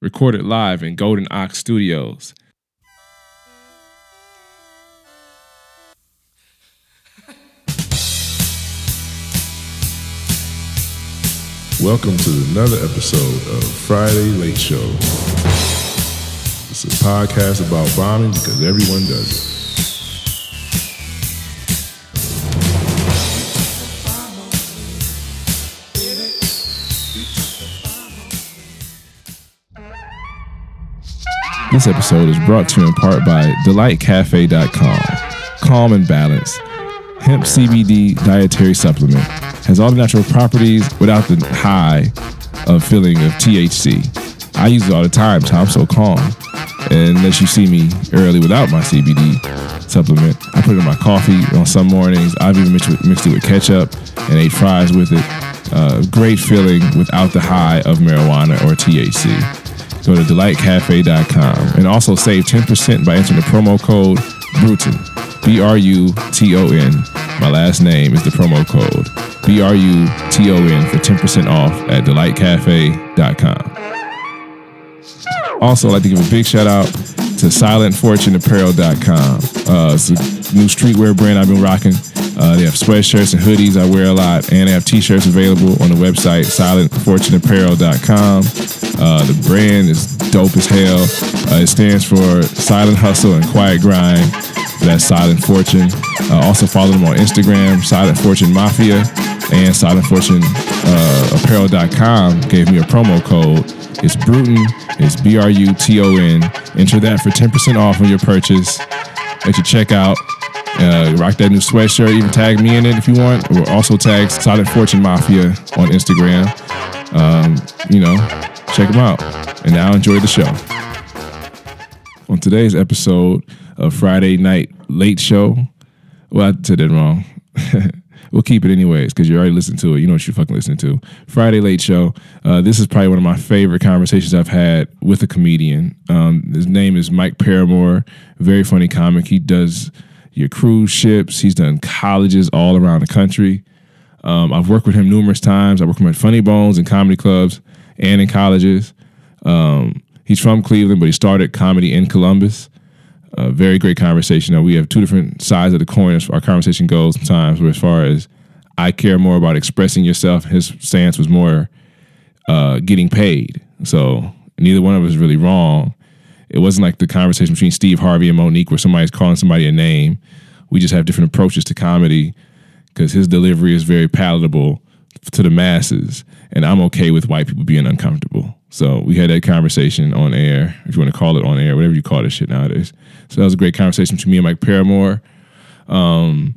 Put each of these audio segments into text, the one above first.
recorded live in Golden Ox Studios. Welcome to another episode of Friday Late Show. It's a podcast about bombing because everyone does it. This episode is brought to you in part by DelightCafe.com. Calm and balance. Hemp CBD dietary supplement has all the natural properties without the high of feeling of THC. I use it all the time, so I'm so calm. And unless you see me early without my CBD supplement, I put it in my coffee on some mornings. I've even mixed, mixed it with ketchup and ate fries with it. Uh, great feeling without the high of marijuana or THC go to delightcafe.com and also save 10% by entering the promo code Bruton. B R U T O N. My last name is the promo code. B R U T O N for 10% off at delightcafe.com. Also, I'd like to give a big shout out to silentfortuneapparel.com. Uh, it's a new streetwear brand I've been rocking. Uh, they have sweatshirts and hoodies I wear a lot, and they have t-shirts available on the website silentfortuneapparel.com. Uh, the brand is dope as hell. Uh, it stands for Silent Hustle and Quiet Grind. That's Silent Fortune. Uh, also follow them on Instagram, Silent Fortune Mafia, and silentfortuneapparel.com gave me a promo code. It's Bruton. It's B R U T O N. Enter that for 10% off on your purchase at your checkout. Uh, rock that new sweatshirt. Even tag me in it if you want. Or also tag Solid Fortune Mafia on Instagram. Um, you know, check them out. And now enjoy the show. On today's episode of Friday Night Late Show, well, I said that wrong. we'll keep it anyways because you already listened to it. You know what you're fucking listening to. Friday Late Show. Uh, this is probably one of my favorite conversations I've had with a comedian. Um, his name is Mike Paramore. Very funny comic. He does your cruise ships. He's done colleges all around the country. Um, I've worked with him numerous times. I worked with him at Funny Bones and comedy clubs and in colleges. Um, he's from Cleveland, but he started comedy in Columbus. Uh, very great conversation. Now, we have two different sides of the coin as our conversation goes sometimes, where as far as I care more about expressing yourself, his stance was more uh, getting paid. So neither one of us is really wrong. It wasn't like the conversation between Steve Harvey and Monique where somebody's calling somebody a name. We just have different approaches to comedy because his delivery is very palatable to the masses, and I'm okay with white people being uncomfortable. So we had that conversation on air, if you want to call it on air, whatever you call this shit nowadays. So that was a great conversation between me and Mike Paramore. Um,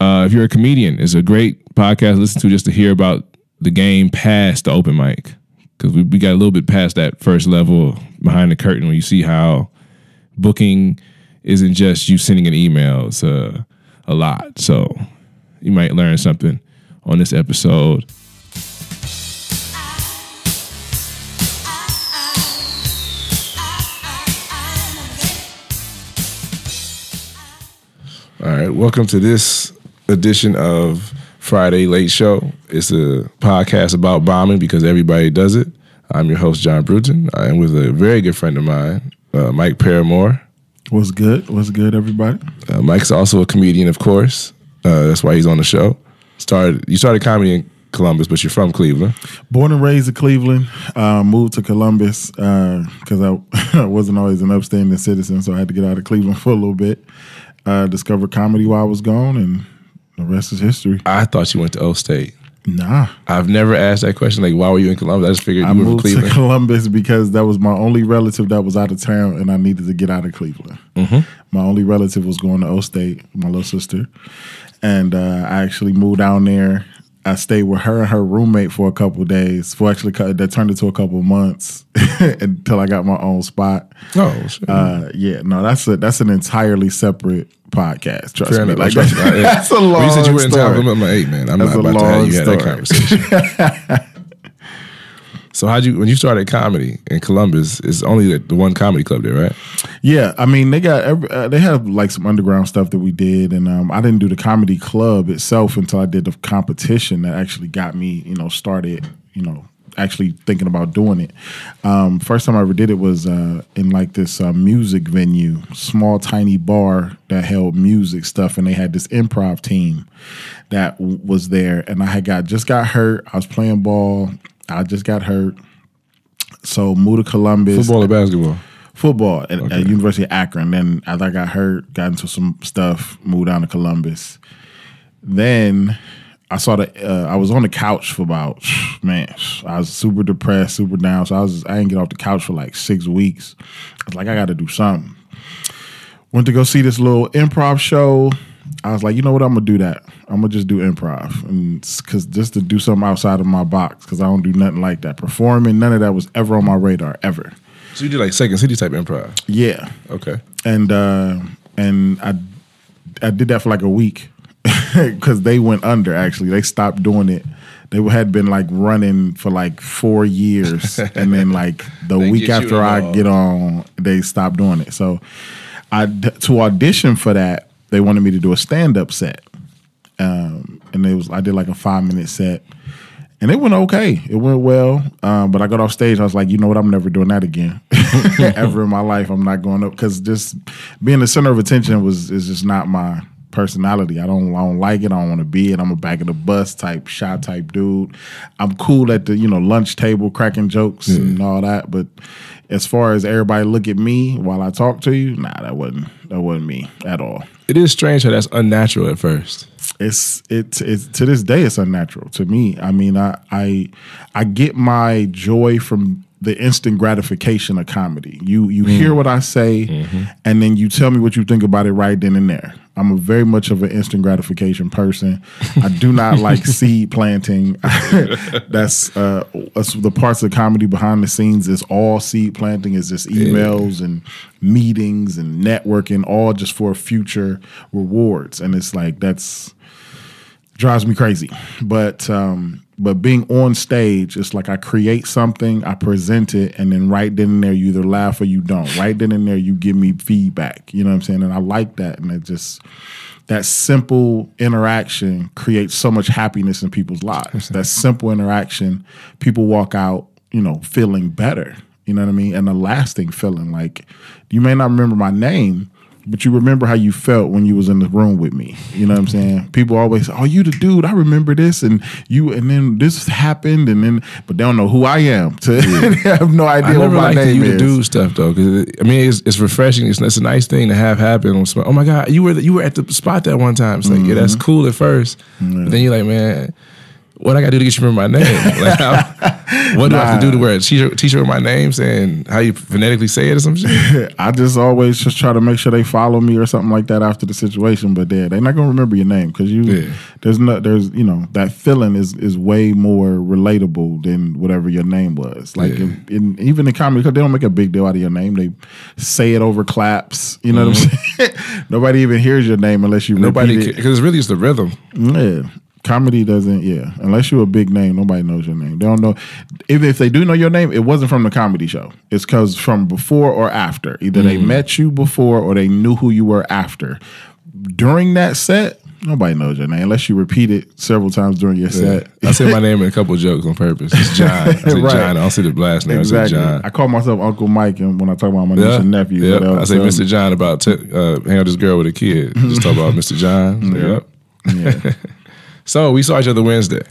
uh, if you're a comedian, it's a great podcast to listen to just to hear about the game past the open mic because we, we got a little bit past that first level behind the curtain when you see how booking isn't just you sending an email; it's uh, a lot. So you might learn something on this episode. All right, welcome to this edition of Friday Late Show. It's a podcast about bombing because everybody does it. I'm your host, John Bruton. I am with a very good friend of mine, uh, Mike Paramore. What's good? What's good, everybody? Uh, Mike's also a comedian, of course. Uh, that's why he's on the show. Started you started comedy in Columbus, but you're from Cleveland. Born and raised in Cleveland. Uh, moved to Columbus because I, I wasn't always an upstanding citizen, so I had to get out of Cleveland for a little bit. Uh, discovered comedy while I was gone, and the rest is history. I thought you went to O State. Nah, I've never asked that question. Like, why were you in Columbus? I just figured I you were from moved to Cleveland. Columbus because that was my only relative that was out of town, and I needed to get out of Cleveland. Mm-hmm. My only relative was going to O State, my little sister, and uh, I actually moved down there. I stayed with her and her roommate for a couple of days. For actually, that turned into a couple of months until I got my own spot. Oh, shit. Uh, yeah, no, that's a that's an entirely separate podcast. Trust Fair me, enough. like Trust that- me. That's a long you said you were in town. I'm like, hey man, I'm That's not about to have you have that conversation. so how'd you when you started comedy in Columbus? It's only the, the one comedy club there, right? Yeah, I mean they got every, uh, they have like some underground stuff that we did, and um, I didn't do the comedy club itself until I did the competition that actually got me, you know, started, you know, actually thinking about doing it. Um, first time I ever did it was uh, in like this uh, music venue, small tiny bar that held music stuff, and they had this improv team that w- was there, and I had got just got hurt. I was playing ball. I just got hurt. So moved to Columbus Football or basketball? football at, at University of Akron. Then as I got hurt, got into some stuff, moved down to Columbus. Then I saw the uh, I was on the couch for about man, I was super depressed, super down. So I was I didn't get off the couch for like six weeks. I was like, I got to do something. Went to go see this little improv show. I was like, you know what? I'm gonna do that. I'm gonna just do improv, and because just to do something outside of my box, because I don't do nothing like that. Performing, none of that was ever on my radar ever. So you did like Second City type improv. Yeah, Okay. and uh, and I I did that for like a week because they went under. Actually, they stopped doing it. They had been like running for like four years, and then like the week after I get on, they stopped doing it. So I to audition for that, they wanted me to do a stand up set, um, and it was I did like a five minute set. And it went okay. It went well. Um, but I got off stage. I was like, you know what? I'm never doing that again. Ever in my life, I'm not going up because just being the center of attention was is just not my personality. I don't I don't like it. I don't want to be it. I'm a back of the bus type, shy type dude. I'm cool at the you know lunch table cracking jokes and all that. But as far as everybody look at me while I talk to you, nah, that wasn't that wasn't me at all It is strange how that's unnatural at first. it's it's it's to this day it's unnatural to me. I mean, I I I get my joy from the instant gratification of comedy. You you hear mm. what I say, mm-hmm. and then you tell me what you think about it right then and there. I'm a very much of an instant gratification person. I do not like seed planting. that's uh, that's the parts of comedy behind the scenes is all seed planting. Is just emails and meetings and networking, all just for future rewards. And it's like that's drives me crazy. But um, but being on stage, it's like I create something, I present it, and then right then and there, you either laugh or you don't. Right then and there, you give me feedback. You know what I'm saying? And I like that, and it just that simple interaction creates so much happiness in people's lives. that simple interaction, people walk out, you know, feeling better. You know what I mean? And a lasting feeling. Like you may not remember my name, but you remember how you felt when you was in the room with me. You know what I'm saying? People always, "Oh, you the dude. I remember this, and you, and then this happened, and then, but they don't know who I am. To they have no I idea what never my liked the you is. to do stuff though, because I mean it's, it's refreshing. It's, it's a nice thing to have happen. Oh my god, you were the, you were at the spot that one time. It's like yeah, mm-hmm. that's cool at first, but then you're like, man, what I got to do to get you to remember my name? Like, how, what do I have to do to wear a t-shirt, t-shirt with my name saying how you phonetically say it or some shit? I just always just try to make sure they follow me or something like that after the situation. But they're they're not gonna remember your name because you Yeah. there's not there's you know that feeling is is way more relatable than whatever your name was. Like Yeah. in, in, even in comedy, because they don't make a big deal out of your name. They say it over claps. You know what I'm saying? Nobody even hears your name unless you Mm-hmm. Nobody, repeat it. because it's really just the rhythm. Yeah. Comedy doesn't, yeah. Unless you're a big name, nobody knows your name. They don't know. Even if they do know your name, it wasn't from the comedy show. It's because from before or after. Either they met you before or they knew who you were after. During that set, nobody knows your name unless you repeat it several times during your set. I say my name in a couple of jokes on purpose. It's John. I say Right. John. I don't say the last name. Exactly. I John. I call myself Uncle Mike, and when I talk about my niece and nephew, yeah. uh, I say so- Mr. John about t- uh, hang out this girl with a kid. Just talk about Mr. John. Yep. Yeah. So we saw each other Wednesday.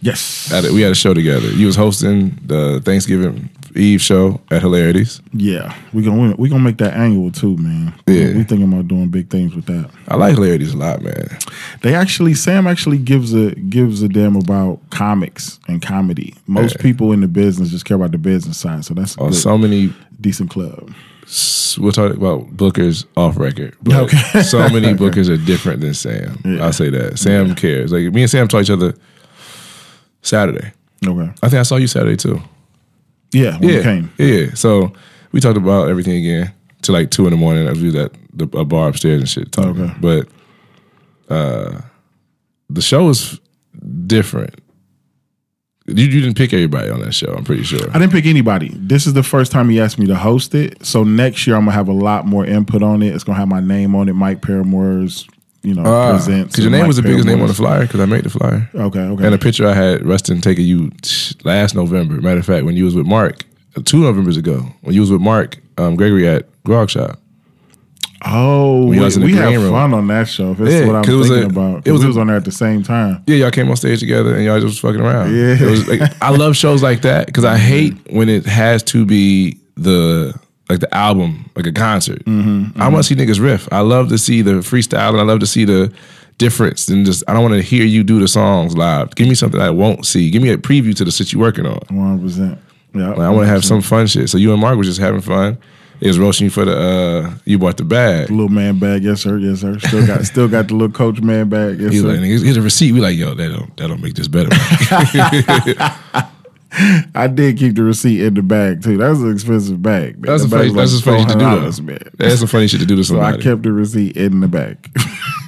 yes. At a, we had a show together. You was hosting the Thanksgiving Eve show at Hilarities. Yeah, we gonna we gonna make that annual too, man. Yeah. we thinking about doing big things with that. I like Hilarities a lot, man. They actually Sam actually gives a gives a damn about comics and comedy. Most Yeah. people in the business just care about the business side, so that's good, so many, decent club. We'll talk about bookers off record. But Okay. so many bookers are different than Sam. I'll say that. Sam cares. Like me and Sam saw each other Saturday. Okay, I think I saw you Saturday too. yeah, when yeah, you came, Yeah. So we talked about everything again till like two in the morning. I was at the a bar upstairs and shit. Talking. Okay. But uh, the show was different. You, you didn't pick everybody on that show. I'm pretty sure. I didn't pick anybody. This is the first time he asked me to host it, so next year I'm gonna have a lot more input on it. It's gonna have my name on it, Mike Paramore's you know presents. Because your name like, was the biggest name on the flyer because I made the flyer. Okay, okay. And a picture I had Rustin taking you last November. Matter of fact, when you was with Mark, two Novembers ago, when you was with Mark um, Gregory at Grog Shop. Oh, We we, was in the we had room. fun on that show. That's Yeah, what I'm it was thinking a- about. it was we was on there at the same time. Yeah, y'all came on stage together and y'all just was fucking around. Yeah. It was like, I love shows like that because I hate when it has to be the like the album, like a concert. Mm-hmm, I want to see niggas riff. I love to see the freestyle and I love to see the difference. And just I don't want to hear you do the songs live. Give me something I won't see. Give me a preview to the shit you're working on. One hundred percent. Yeah, Like, I want to have some fun shit. So you and Mark was just having fun. It was roasting you for the uh you bought the bag. little man bag. Yes, sir. Yes, sir. Still got still got the little coach man bag. Yes, He's sir. like, here's a receipt. We like, yo, that don't that don't make this better. I did keep the receipt in the bag too. That was an expensive bag. Man. That's That some funny, bag that's funny shit to do $400, though. man. That's some funny shit to do to somebody. So I kept the receipt in the bag.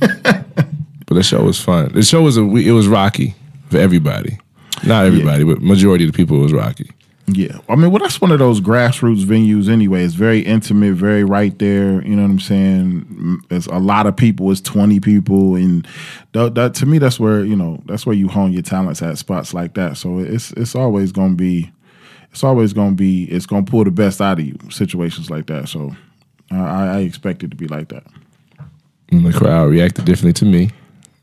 but the show was fun. The show was a it was rocky for everybody. Not everybody, but majority of the people was rocky. Yeah, I mean, well, that's one of those grassroots venues anyway. It's very intimate, very right there. You know what I'm saying? Mm, it's a lot of people. It's 20 people, and that, that to me, that's where you know that's where you hone your talents at spots like that. So it's it's always gonna be, it's always gonna be, it's gonna pull the best out of you. Situations like that. So I, I expect it to be like that. And the crowd reacted differently to me.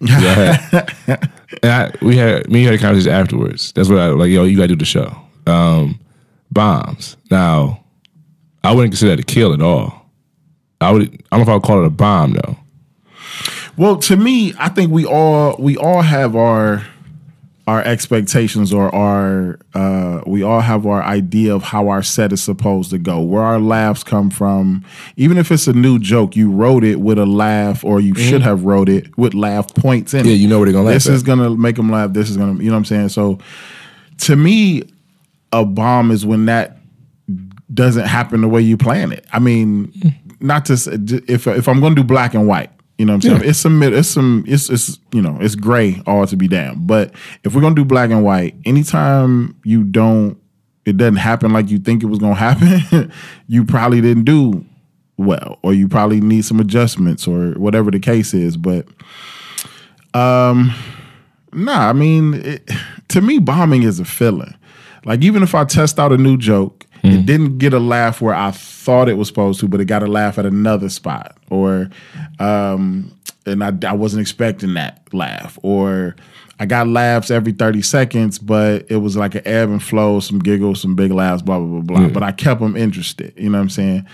Yeah, and I, we had me and you had a conversation afterwards. That's what I like. Yo, you got to do the show. Um, bombs. Now, I wouldn't consider that a kill at all. I would. I don't know if I would call it a bomb though. Well, to me, I think we all we all have our our expectations or our uh, we all have our idea of how our set is supposed to go, where our laughs come from. Even if it's a new joke, you wrote it with a laugh, or you should have wrote it with laugh points in it. Mm-hmm. Yeah, you know what they're gonna laugh This at. is gonna make them laugh. This is gonna, you know what I'm saying. So, to me, a bomb is when that doesn't happen the way you plan it. I mean, not to s- if if I'm going to do black and white, you know what I'm saying? Yeah. It's some it's some it's it's you know, it's gray all to be damned. But if we're going to do black and white, anytime you don't it doesn't happen like you think it was going to happen, you probably didn't do well or you probably need some adjustments or whatever the case is, but um, Nah, I mean, it, to me, bombing is a feeling. Like even if I test out a new joke, it didn't get a laugh where I thought it was supposed to, but it got a laugh at another spot, or um, and I, I wasn't expecting that laugh, or I got laughs every thirty seconds, but it was like an ebb and flow, some giggles, some big laughs, blah blah blah blah. But I kept them interested. You know what I'm saying?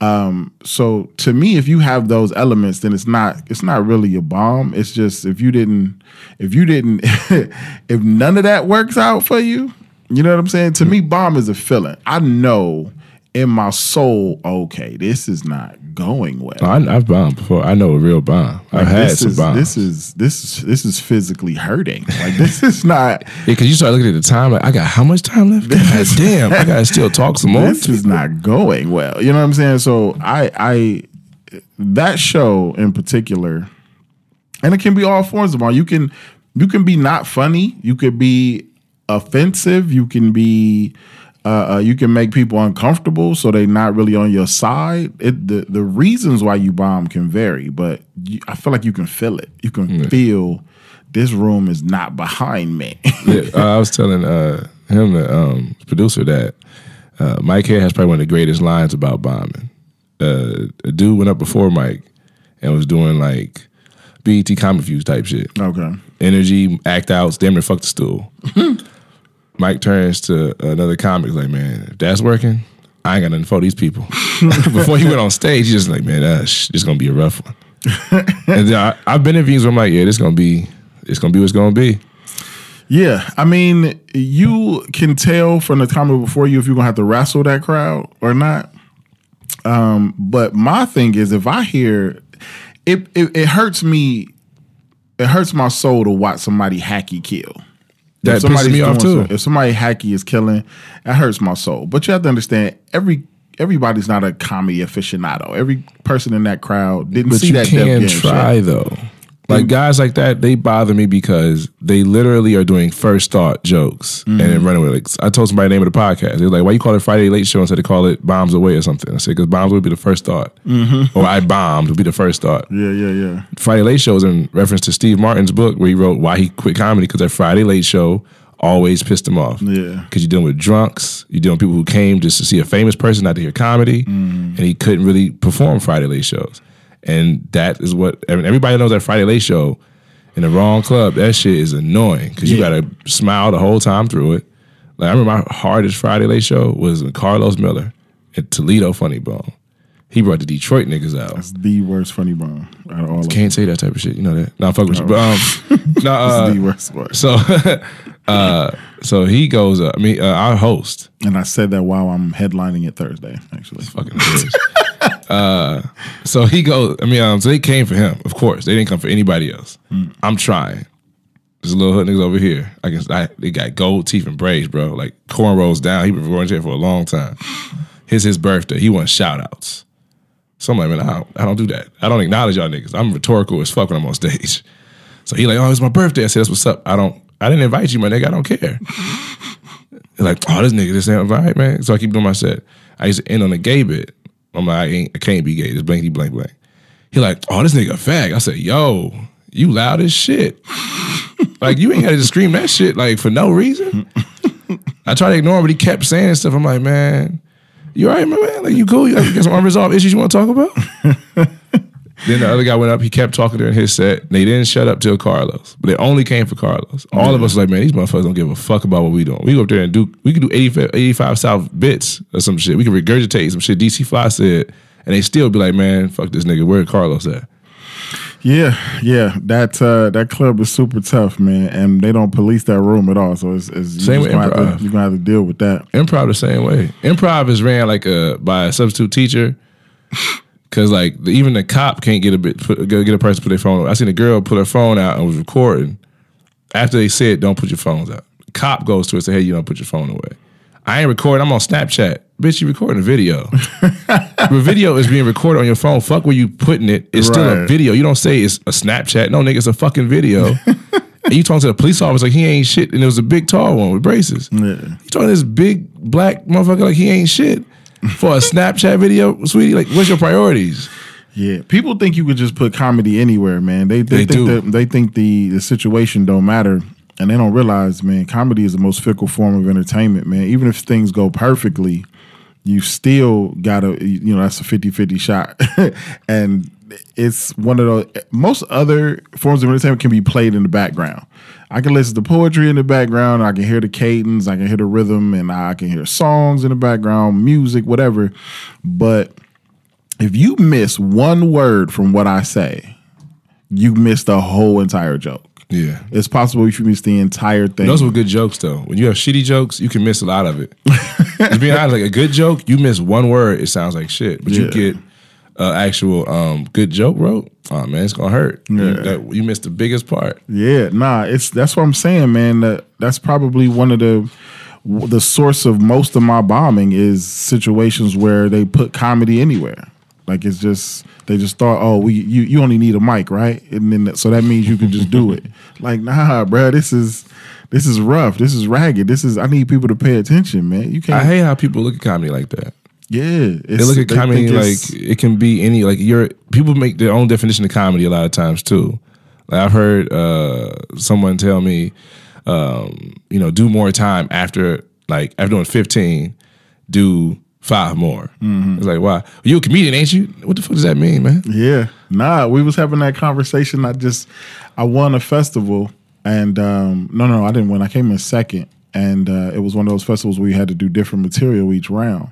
Um, so to me, if you have those elements, then it's not it's not really a bomb. It's just if you didn't if you didn't if none of that works out for you, you know what I'm saying? To me, bomb is a feeling. I know in my soul, okay, this is not going well. I, I've bombed before. I know a real bomb. I've had this some is bombs. this is this is this is physically hurting. Like this is not yeah, because you start looking at the time. Like, I got how much time left? God damn, I gotta still talk some more. this is not going well. You know what I'm saying? So I I that show in particular, and it can be all forms of art. You can you can be not funny. You could be offensive. You can be uh, uh, you can make people uncomfortable, so they're not really on your side. It the the reasons why you bomb can vary, but you, I feel like you can feel it. You can feel this room is not behind me. Yeah, uh, I was telling uh, him, the um, producer, that uh, Mike Hair has probably one of the greatest lines about bombing. Uh, a dude went up before Mike and was doing like BET comic views type shit. okay. Energy, act outs, damn near fuck the stool. Mike turns to another comic like, man, if that's working, I ain't got nothing for these people. Before he went on stage, he just like, man, that's just gonna be a rough one. and I, I've been in views where I'm like, yeah, this gonna be, it's gonna be what's gonna be. Yeah, I mean, you can tell from the comment before you if you're gonna have to wrestle that crowd or not. Um, but my thing is, if I hear it, it, it hurts me. It hurts my soul to watch somebody hacky kill. That If pisses me off too. if somebody hacky is killing, that hurts my soul. But you have to understand, every everybody's not a comedy aficionado. Every person in that crowd didn't But see you that. Def can shit. try though. Like guys like that, they bother me because they literally are doing first thought jokes and then mm-hmm. running with it. I told somebody the name of the podcast. They're like, "Why you call it Friday Late Show instead of call it Bombs Away or something?" I said, "Because bombs would be the first thought, mm-hmm. or I bombed would be the first thought." Yeah, yeah, yeah. Friday Late Show is in reference to Steve Martin's book where he wrote why he quit comedy because that Friday Late Show always pissed him off. Yeah. Because you're dealing with drunks, you're dealing with people who came just to see a famous person, not to hear comedy, mm-hmm. and he couldn't really perform Friday Late shows. And that is what I mean, everybody knows that Friday Late Show in the wrong club. That shit is annoying because you Yeah. got to smile the whole time through it. Like I remember my hardest Friday Late Show was with Carlos Miller at Toledo Funny Bone. He brought the Detroit niggas out. It's the worst funny bone out of all of. Can't say that type of shit. You know that. No, I'm fucking with you. But um, no, uh, the worst one. so, uh, so he goes. Uh, I mean, uh, our host, And I said that while I'm headlining it Thursday, actually. fucking. Uh, so he goes. I mean, um, so they came for him. Of course, they didn't come for anybody else. I'm trying. There's a little hood niggas over here. I guess I, they got gold teeth and braids, bro. Like cornrows down. He been recording shit for a long time. It's his birthday. He wants shout outs. So I'm like, man, I don't, I don't do that. I don't acknowledge y'all niggas. I'm rhetorical as fuck when I'm on stage. So he like, oh, it's my birthday. I said, that's what's up. I don't, I didn't invite you, my nigga. I don't care. Like, oh, this nigga, this ain't invite, man. So I keep doing my set. I used to end on a gay bit. I'm like, I, ain't, I can't be gay. It's blankety blank blank. He like, oh, this nigga fag. I said, yo, you loud as shit. like, you ain't got to just scream that shit like for no reason. I tried to ignore him, but he kept saying stuff. I'm like, man, you all right, my man? Like, you cool? You got some unresolved issues you want to talk about? then the other guy went up. He kept talking during his set. They didn't shut up till Carlos, but they only came for Carlos. All of us were like, man, these motherfuckers don't give a fuck about what we doing. We go up there and do. We could do 85, 85 South bits or some shit. We could regurgitate some shit DC Fly said, and they still be like, man, fuck this nigga. Where Carlos at? Yeah, yeah. That uh, that club is super tough, man, and they don't police that room at all. So it's, it's Same with gonna improv. to, you're gonna have to deal with that. Improv the same way. Improv is ran like a by a substitute teacher. Cause like even the cop can't get a bit put, get a person to put their phone. I seen a girl put her phone out and was recording. After they said, "Don't put your phones out," cop goes to her and say, "Hey, you don't put your phone away." I ain't recording. I'm on Snapchat. Bitch, you recording a video. the video is being recorded on your phone. Fuck where you putting it. It's still a video. You don't say it's a Snapchat. No, nigga, it's a fucking video. and you talking to the police officer like he ain't shit. And it was a big tall one with braces. Yeah. You talking to this big black motherfucker like he ain't shit for a Snapchat video, sweetie? Like, what's your priorities? Yeah, people think you could just put comedy anywhere, man. They they, They think do. they think the the situation don't matter, and they don't realize, man. Comedy is the most fickle form of entertainment, man. Even if things go perfectly, you still gotta, you know, that's a 50-50 shot, and it's one of those. Most other forms of entertainment can be played in the background. I can listen to poetry in the background. I can hear the cadence. I can hear the rhythm, and I can hear songs in the background, music, whatever. But if you miss one word from what I say, you miss the whole entire joke. Yeah. It's possible if you miss the entire thing. Those were good jokes though. When you have shitty jokes, you can miss a lot of it. Just being honest, like a good joke, you miss one word, it sounds like shit. But you get uh, actual um, good joke wrote, oh man, it's gonna hurt. You, that, you missed the biggest part. yeah, nah, it's that's what I'm saying, man. That, that's probably one of the the source of most of my bombing is situations where they put comedy anywhere. Like it's just they just thought, oh, we you you only need a mic, right? And then so that means you can just do it. Like, nah, bro, this is this is rough. This is ragged. This is I need people to pay attention, man. You can't. I hate how people look at comedy like that. Yeah, They it's, look at comedy like it can be any like you're people make their own definition of comedy a lot of times too. Like I've heard uh, someone tell me, um, you know, do more time after like after doing fifteen, do five more. It's like why? You a comedian, ain't you? What the fuck does that mean, man? Yeah, nah. We was having that conversation. I just I won a festival, and um, no, no, I didn't win. I came in second, and uh, it was one of those festivals where you had to do different material each round,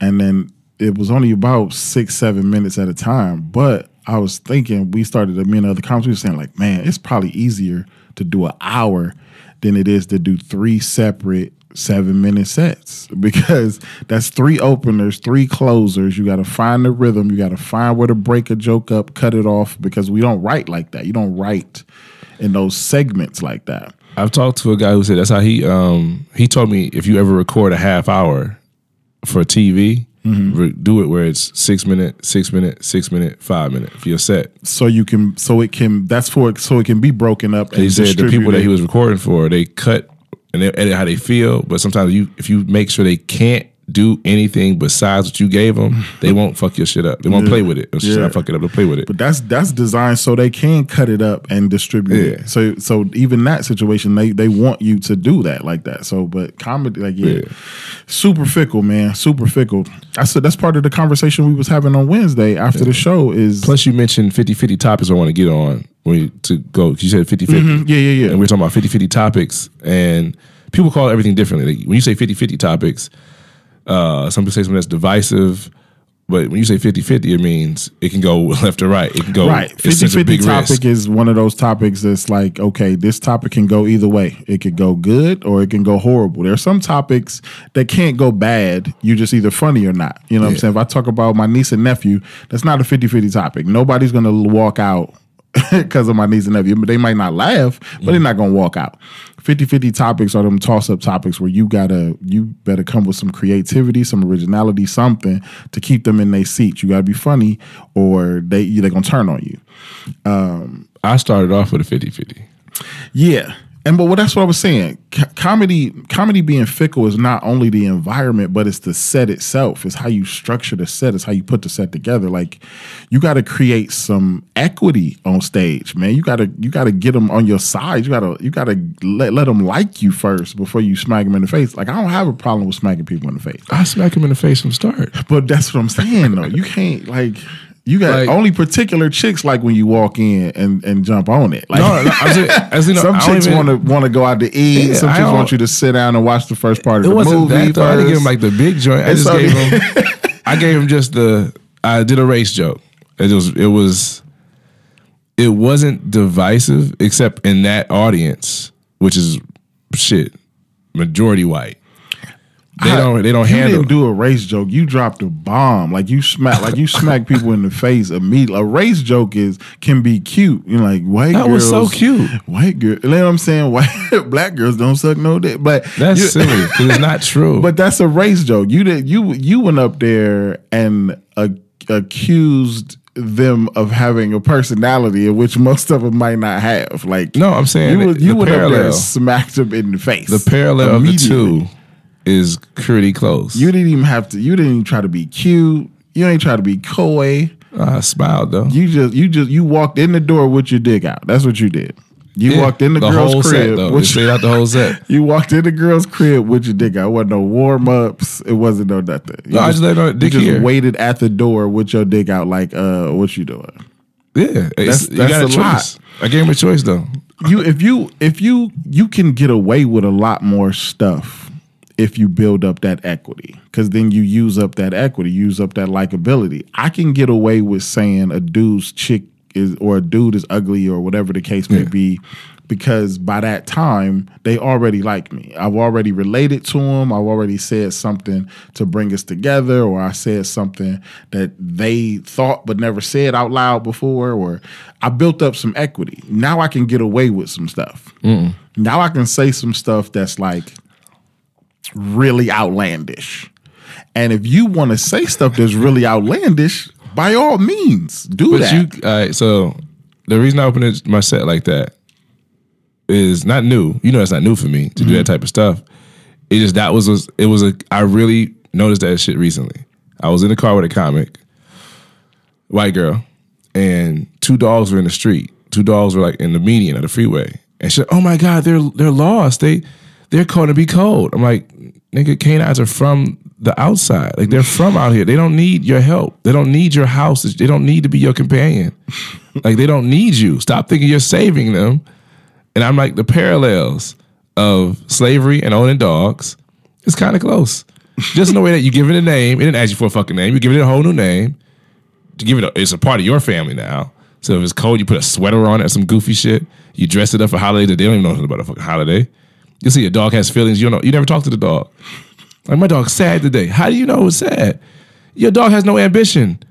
and then it was only about six, seven minutes at a time. But I was thinking, we started. Me and other comics we were saying like, man, it's probably easier to do an hour than it is to do three separate seven minute sets because that's three openers, three closers. You got to find the rhythm. You got to find where to break a joke up, cut it off because we don't write like that. You don't write in those segments like that. I've talked to a guy who said that's how he um he told me if you ever record a half hour, for TV, Mm-hmm. do it where it's six minute, six minute, six minute, five minute for your set. so you can so it can that's for so it can be broken up. He said the people that he was recording for, they cut and they edit how they feel. But sometimes you, if you make sure they can't do anything besides what you gave them, they won't fuck your shit up. They won't play with it. It's Yeah. not fuck it up. They'll play with it. But that's that's designed so they can cut it up and distribute Yeah. it. So so even that situation, they they want you to do that like that. So but comedy, like yeah, Yeah. super fickle, man, super fickle. I said that's part of the conversation we was having on Wednesday after the show. Is Plus, you mentioned 50 50 topics I want to get on when you, to go. You said 50 50. Mm-hmm. yeah, yeah, yeah. And we're talking about 50 50 topics. And people call everything differently. Like, when you say 50 50 topics, uh, some people say something that's divisive. But when you say 50 50, it means it can go left or right. It can go Right. it's 50 such a 50 big topic risk. is one of those topics that's like, okay, this topic can go either way. It could go good or it can go horrible. There are some topics that can't go bad. You're just either funny or not. You know what I'm saying? If I talk about my niece and nephew, that's not a 50 50 topic. Nobody's going to walk out because of my niece and nephew. But they might not laugh, but they're not going to walk out. 50 50 topics are them toss up topics where you gotta, you better come with some creativity, some originality, something to keep them in their seats. You gotta be funny or they, they're to turn on you. um, I started off with a 50 50. Yeah. And but well, that's what I was saying. Co- comedy, comedy being fickle is not only the environment, but it's the set itself. It's how you structure the set. It's how you put the set together. Like, you got to create some equity on stage, man. You got to you got to get them on your side. You got to you got to let let them like you first before you smack them in the face. Like, I don't have a problem with smacking people in the face, I smack them in the face from start. but that's what I'm saying though. You can't like. You got Like- only particular chicks like when you walk in and, and jump on it. Like, No, no, I'm saying, as you know, some I chicks want to want to go out to eat. Yeah, some chicks want you to sit down and watch the first part of It the wasn't movie. I didn't give him like the big joint. I It's just gave him. I gave him just the. I did a race joke. It was. It was. It wasn't divisive, except in that audience, which is shit, majority white. They I- don't. They don't you handle. didn't do a race joke. You dropped a bomb. Like you smack. Like you smack people in the face immediately. A race joke is can be cute. You know, like white That girls. was so cute. White girl. You know what I'm saying? White black girls don't suck no dick. But That's you- silly it's not true. But that's a race joke. You did. You you went up there and uh, accused them of having a personality in which most of them might not have. Like no, I'm saying you, the, would- you the went there parallel. and smacked them in the face. The parallel of the two is pretty close. You didn't even have to. You didn't even try to be cute. You ain't try to be coy. I smiled though. You just you just you walked in the door with your dick out. That's what you did. You Yeah, walked in the, girl's whole crib. set Just straight out the whole set. you walked in the girl's crib with your dick out. It wasn't no warm ups. It wasn't no nothing. You No, I just let her you dick just here. waited at the door with your dick out. Like, uh, what you doing? Yeah, That's- you got a, a lot. choice. I gave him a choice though. You if you if you you can get away with a lot more stuff if you build up that equity because then you use up that equity, use up that likability. I can get away with saying a dude's chick is or a dude is ugly or whatever the case may Yeah. be because by that time they already like me. I've already related to them. I've already said something to bring us together, or I said something that they thought but never said out loud before, or I built up some equity. Now I can get away with some stuff. Now I can say some stuff that's like really outlandish. And if you want to say stuff that's really outlandish, by all means, do But that. you, all right, so the reason I opened my set like that is not new. You know, it's not new for me to do that mm-hmm. type of stuff. It just that was, was it was a. I really noticed that shit recently. I was in the car with a comic, white girl, and two dogs were in the street. Two dogs were like in the median of the freeway, and she, said, oh my god, they're they're lost. They they're called to be cold. I'm like, nigga, canines are from the outside. Like they're from out here. They don't need your help. They don't need your house. They don't need to be your companion. like they don't need you. Stop thinking you're saving them. And I'm like, the parallels of slavery and owning dogs It's kind of close. Just in the way that you give it a name. It didn't ask you for a fucking name. You give it a whole new name. To give it, a, it's a part of your family now. So if it's cold, you put a sweater on it some goofy shit. You dress it up for holidays that they don't even know nothing about a fucking holiday. You see, your dog has feelings. You don't know. You never talk to the dog. Like my dog's sad today. How do you know it's sad? Your dog has no ambition.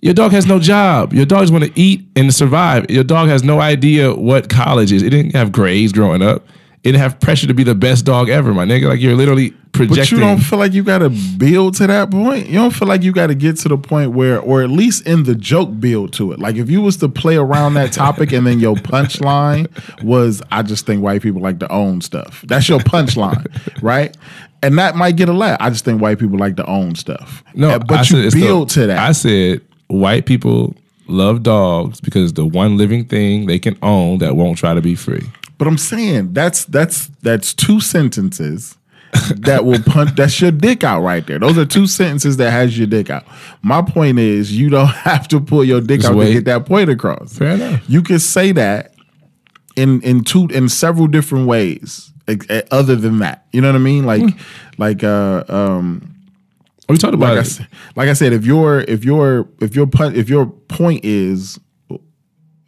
Your dog has no job. Your dogs want to eat and survive. Your dog has no idea what college is. It didn't have grades growing up. It have pressure to be the best dog ever, my nigga. Like you're literally projecting. But you don't feel like you got to build to that point. You don't feel like you got to get to the point where, or at least in the joke, build to it. Like if you was to play around that topic and then your punchline was, "I just think white people like to own stuff." That's your punchline, right? And that might get a laugh. I just think white people like to own stuff. no, but I you said it's the- build to that. I said white people love dogs because the one living thing they can own that won't try to be free. But I'm saying that's that's that's two sentences that will punch that's your dick out right there. Those are two sentences that has your dick out. My point is you don't have to pull your dick Just out wait. to get that point across. Fair enough. You can say that in in two in several different ways. Other than that, you know what I mean? Like, Hmm. like, uh, um, We talked about like I, like I said, if your if your if your pun- if your point is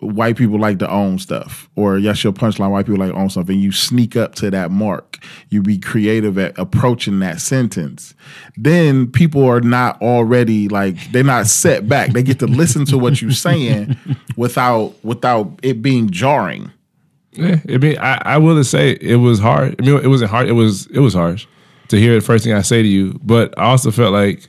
white people like to own stuff, or yes, your punchline, white people like to own stuff, and you sneak up to that mark, you be creative at approaching that sentence, then people are not already like they're not set back. They get to listen to what you're saying without without it being jarring. Yeah, I mean, I, I will say it was hard. I mean, it wasn't hard. It was it was harsh to hear the first thing I say to you. But I also felt like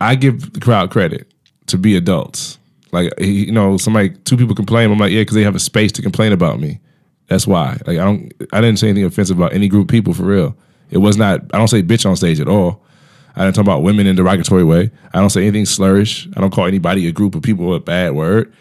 I give the crowd credit to be adults. Like you know, somebody two people complain. I'm like, yeah, because they have a space to complain about me. That's why. Like I don't. I didn't say anything offensive about any group of people for real. It was not. I don't say bitch on stage at all. I didn't talk about women in derogatory way. I don't say anything slurish. I don't call anybody a group of people a bad word.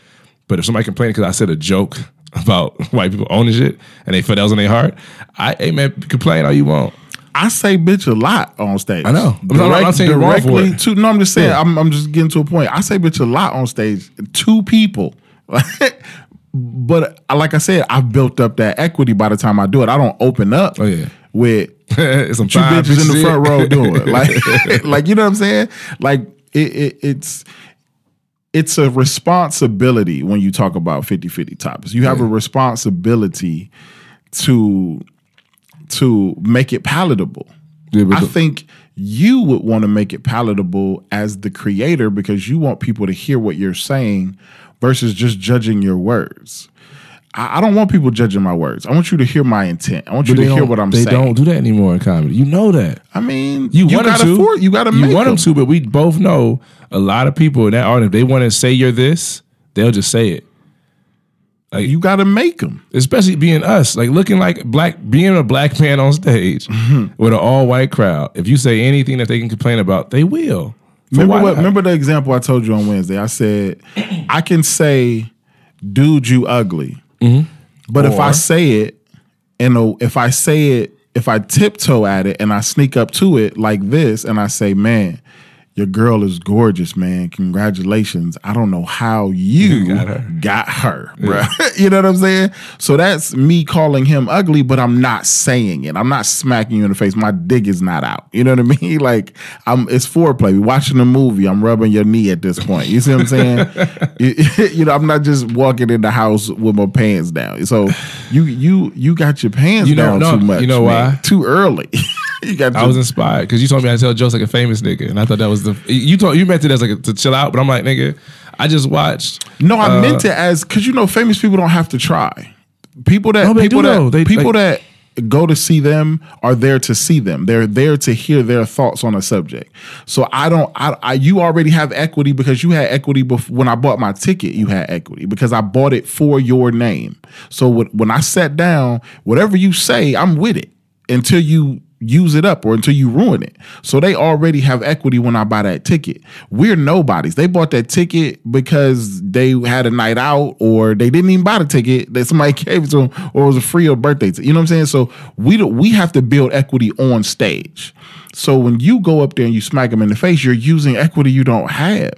But if somebody complained because I said a joke about white people owning shit and they felt that in their heart, I hey man, complain all you want. I say bitch a lot on stage. I know. I'm not- I'm not saying you're wrong for directly it. to. No, I'm just saying. Yeah. I'm, I'm just getting to a point. I say bitch a lot on stage to people, but uh, like I said, I've built up that equity by the time I do it. I don't open up. Oh, yeah. with some two fine bitches in the front row doing it. like, like you know what I'm saying? Like it, it, it's it's a responsibility when you talk about 50-50 topics. You have a responsibility to to make it palatable. Yeah, I think you would want to make it palatable as the creator because you want people to hear what you're saying versus just judging your words. I, I don't want people judging my words. I want you to hear my intent. I want you to hear what I'm they saying. They don't do that anymore in comedy. You know that. I mean, You, want gotta them to. for- you got to make You want them. them to, but we both know a lot of people in that art. If they want to say you're this, they'll just say it. Like You got to make them. especially being us, like looking like black, being a black man on stage Mm-hmm. with an all white crowd. If you say anything that they can complain about, they will. Remember what? Remember the example I told you on Wednesday. I said I can say, "Dude, you ugly," but if I say it, and if I say it, if I tiptoe at it and I sneak up to it like this, and I say, "Man, your girl is gorgeous, man. Congratulations. I don't know how you got her. got her, bruh. you know what I'm saying? So that's me calling him ugly, but I'm not saying it. I'm not smacking you in the face. My dick is not out. You know what I mean? Like I'm it's foreplay. We watching a movie. I'm rubbing your knee at this point. You see what I'm saying? you, you know, I'm not just walking in the house with my pants down. So you you you got your pants You know- down no, too much. you know man. why? Too early. You got I was inspired because you told me I tell jokes like a famous nigga, and I thought that was the you told you meant it as like a, to chill out, but I'm like nigga, I just watched. No, I uh, meant it as because you know famous people don't have to try. People that No, people do, that. They- people like- that go to see them are there to see them. They're there to hear their thoughts on a subject. So I don't. I, I you already have equity because you had equity before when I bought my ticket. You had equity because I bought it for your name. So when, when I sat down, whatever you say, I'm with it until you use it up or until you ruin it. So they already have equity when I buy that ticket. We're nobodies. They bought that ticket because they had a night out or they didn't even buy the ticket that somebody gave it to them or it was a free or birthday. You know what I'm saying? So we do, we have to build equity on stage. So when you go up there and you smack them in the face, you're using equity you don't have.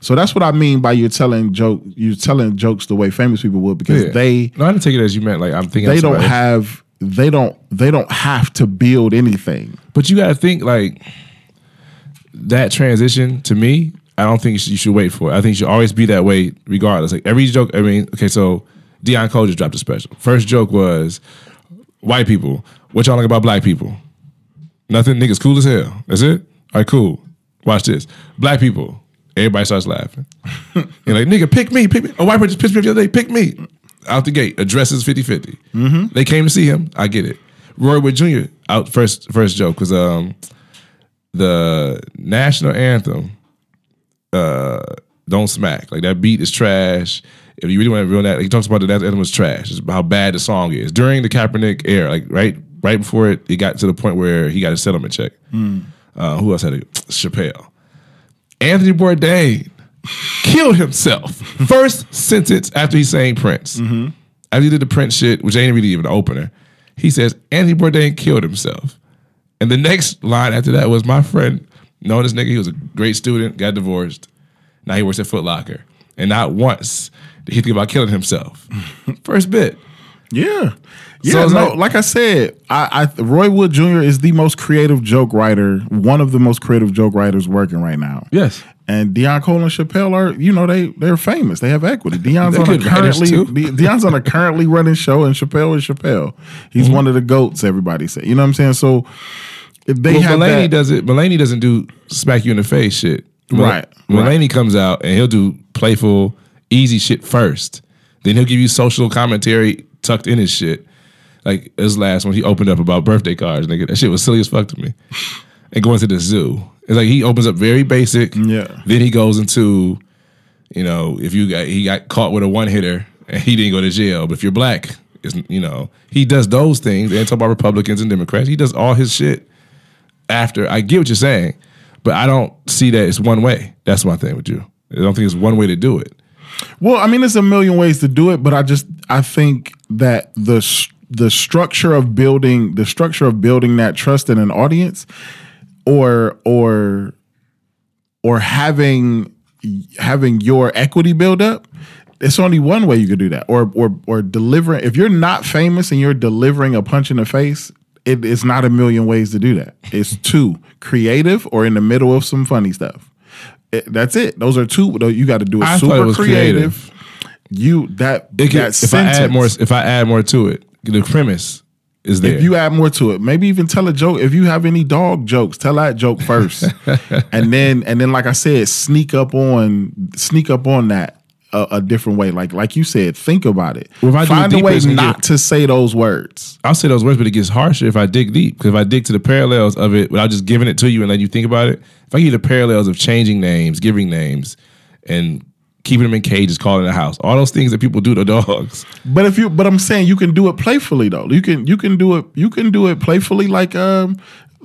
So that's what I mean by you're telling joke you're telling jokes the way famous people would because Yeah. they No, I didn't take it as you meant. Like I'm thinking. they don't have they don't they don't have to build anything. But you got to think like that transition to me. I don't think you should, wait for it. I think you should always be that way, regardless. Like every joke. I mean, okay, so Deon Cole just dropped a special. First joke was white people. What y'all like about black people? Nothing. Niggas cool as hell. That's it. All right, cool. Watch this. Black people. Everybody starts laughing. You're like, nigga, pick me, pick me. A white person just pissed me off the other day. Pick me. Out the gate, addresses 50 50. They came to see him. I get it. Roy Wood Jr. out first first joke because um, the national anthem uh, don't smack. Like that beat is trash. If you really want to real that, he talks about the national anthem was trash. It's how bad the song is during the Kaepernick era. Like right right before it, it got to the point where he got a settlement check. Uh, who else had it? Chappelle. Anthony Bourdain killed himself. First sentence after he sang Prince. Mm-hmm. After he did the Prince shit, which ain't really even an opener, he says Anthony Bourdain killed himself. And the next line after that was my friend, know this nigga, he was a great student, got divorced. Now he works at Foot Locker. And not once did he think about killing himself. First bit. Yeah. Yeah, So no, like- like, I said, I, I Roy Wood Jr. is the most creative joke writer, one of the most creative joke writers working right now. Yes. And Deon Cole and Chappelle are, you know, they they're famous. They have equity. They're on a currently Deon's on a currently running show, and Chappelle is Chappelle. He's Mm-hmm. one of the goats. Everybody say, you know what I'm saying? So if they Well, have Mulaney that, does it. Mulaney doesn't do smack you in the face shit. Mul- Right, Mulaney comes out and he'll do playful, easy shit first. Then he'll give you social commentary tucked in his shit. Like his last one, he opened up about birthday cards. Nigga, that shit was silly as fuck to me. And going to the zoo, it's like he opens up very basic. Yeah. Then he goes into, you know, if you got he got caught with a one hitter and he didn't go to jail, but if you're black, it's you know he does those things and talk about Republicans and Democrats. He does all his shit after. I get what you're saying, but I don't see that it's one way. That's my thing with you. I don't think it's one way to do it. Well, I mean, there's a million ways to do it, but I just I think that the the structure of building the structure of building that trust in an audience, or or or having having your equity build up. It's only one way you could do that, or or or delivering. If you're not famous and you're delivering a punch in the face, it is not a million ways to do that. It's two: creative or in the middle of some funny stuff. It- that's it. Those are two. though You got to do it I super it was creative. You that It could- that if I add more, if I add more to it, the premise is there. If you add more to it, maybe even tell a joke. If you have any dog jokes, tell that joke first, and then and then like I said, sneak up on sneak up on that a, a different way. Like like you said, think about it. Well, if I Find a way not to say those words. I'll say those words, but it gets harsher if I dig deep. Because if I dig to the parallels of it without just giving it to you and let you think about it, if I give you the parallels of changing names, giving names, and keeping them in cages, calling the house, all those things that people do to dogs. But if you, but I'm saying you can do it playfully though. You can you can do it you can do it playfully. Like um,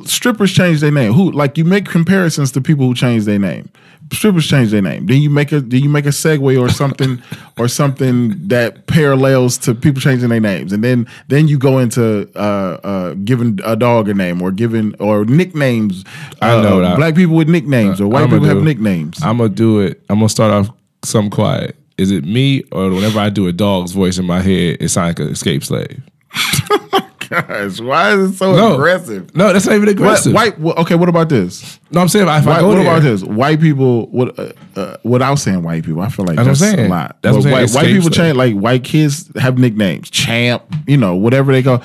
strippers change their name. Who like you make comparisons to people who change their name. Strippers change their name. Then you make a then you make a segue or something or something that parallels to people changing their names, and then then you go into uh, uh, giving a dog a name or giving or nicknames. I know uh, that. black people with nicknames or white I'ma people have nicknames. I'm gonna do it. I'm gonna start off some quiet. Is it me or whenever I do a dog's voice in my head, it sounds like an escaped slave? Gosh, why is it so No. aggressive? No, that's not even What, aggressive. white. wh- Okay, what about this? no, I'm saying if I go what there, about this? White people. What? Uh, uh, without saying white people, I feel like That's what that's, I'm saying. a lot. That's what I'm saying. white, white people change. Like white kids have nicknames, champ. You know, whatever they call,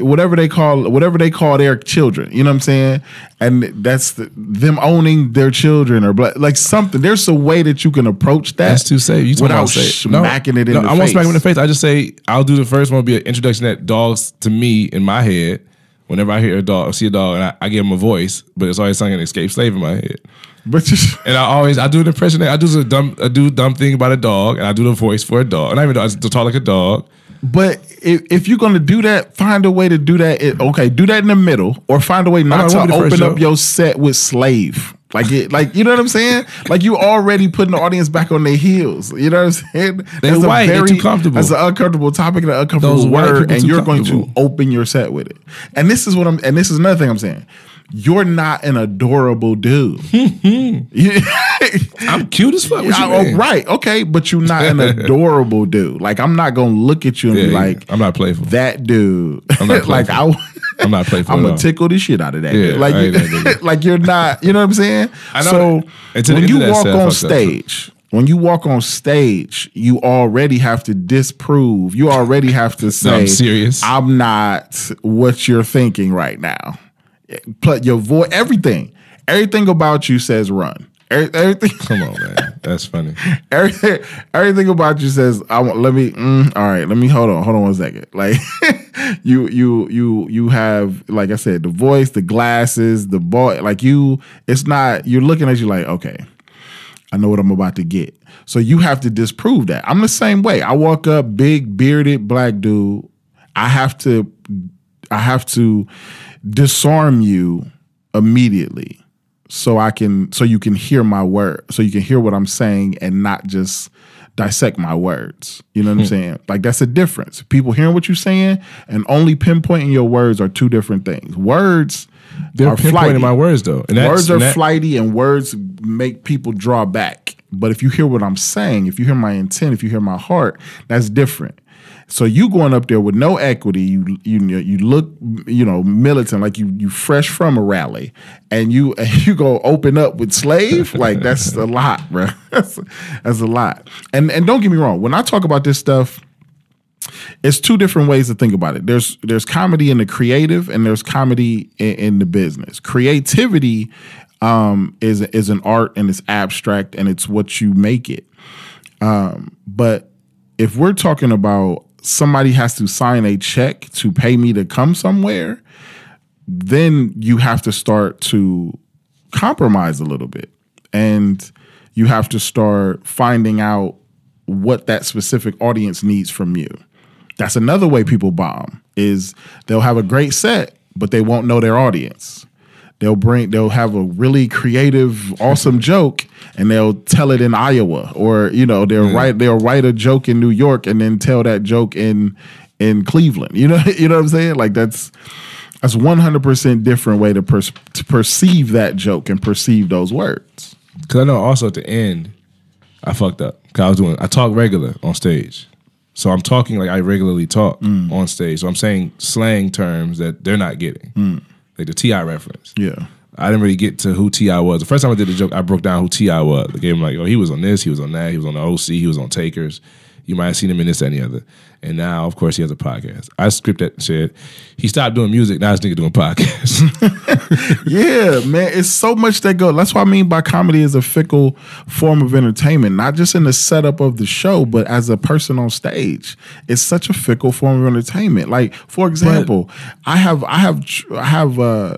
whatever they call, whatever they call their children. You know what I'm saying? And that's the, them owning their children or black, like something. There's a way that you can approach that. That's too safe. You without say smacking it in no, the I won't smack him in the face. I just say I'll do the first one. Be an introduction that dogs to me in my head. Whenever I hear a dog, or see a dog, and I, I give him a voice, but it's always something an escaped slave in my head. But And I always I do an impression. That I do a dumb I do dumb thing about a dog, and I do the voice for a dog. And I even do, I just talk like a dog. But if, if you're gonna do that, find a way to do that. It, okay, do that in the middle, or find a way not it to won't be the first open up show. your set with slave. Like it, like you know what I'm saying? Like you already putting the audience back on their heels. You know what I'm saying? They're That's a white, they're too comfortable. That's an uncomfortable topic and an uncomfortable Those word, and you're going to open your set with it. And this is what I'm. And this is another thing I'm saying. You're not an adorable dude. I'm cute as fuck. I- oh, right, okay, but you're not an adorable dude. Like I'm not gonna look at you and Yeah, be yeah. like, I'm not playful. that dude. I'm not like I. I'm not playful I'm gonna tickle the shit out of that. Yeah, dude. Like, you, like you're not. You know what I'm saying? I know so that. And to the when you walk on stage, when you walk on stage, you already have to disprove. You already have to say, I'm serious. I'm not what you're thinking right now." Put your voice, everything, everything about you says run. Every- Everything, Come on, man. That's funny. everything, everything about you says, "I want." Let me. Mm, all right, let me hold on. Hold on one second. Like you, you, you, you have, like I said, the voice, the glasses, the boy. Like you, it's not. You're looking at you like, okay, I know what I'm about to get. So you have to disprove that. I'm the same way. I walk up, big bearded black dude. I have to, I have to disarm you immediately so I can so you can hear my word, so you can hear what I'm saying and not just dissect my words. You know what I'm hmm. saying? Like that's a difference. People hearing what you're saying and only pinpointing your words are two different things. Words They're are pinpointing flighty. my words though. And words are and that- flighty and words make people draw back. But if you hear what I'm saying, if you hear my intent, if you hear my heart, that's different. So you going up there with no equity, you you you look you know militant like you you fresh from a rally, and you and you go open up with slave like that's a lot, bro. That's, that's a lot. And and don't get me wrong, when I talk about this stuff, it's two different ways to think about it. There's there's comedy in the creative and there's comedy in, in the business. Creativity um, is is an art and it's abstract and it's what you make it. Um, but if we're talking about somebody has to sign a check to pay me to come somewhere, then you have to start to compromise a little bit. And you have to start finding out what that specific audience needs from you. That's another way people bomb is they'll have a great set, but they won't know their audience. They'll bring they'll have a really creative, awesome joke and they'll tell it in Iowa or you know, they'll write they'll write a joke in New York and then tell that joke in in Cleveland. You know, you know what I'm saying? Like that's that's 100% different way to, per- to perceive that joke and perceive those words. Cause I know also at the end, I fucked up. Cause I was doing I talk regular on stage. So I'm talking like I regularly talk Mm. on stage. So I'm saying slang terms that they're not getting. Mm. Like the T.I. reference. Yeah. I didn't really get to who T.I. was. The first time I did the joke, I broke down who T.I. was. I gave him like, oh, he was on this, he was on that, he was on the OC, he was on Takers. You might have seen him in this, and other. And now, of course, he has a podcast. I script that shit. He stopped doing music, now this nigga doing podcasts. Yeah, man, it's so much that go. That's what I mean by comedy is a fickle form of entertainment, not just in the setup of the show, but as a person on stage. It's such a fickle form of entertainment. Like, for example, I have I have I have uh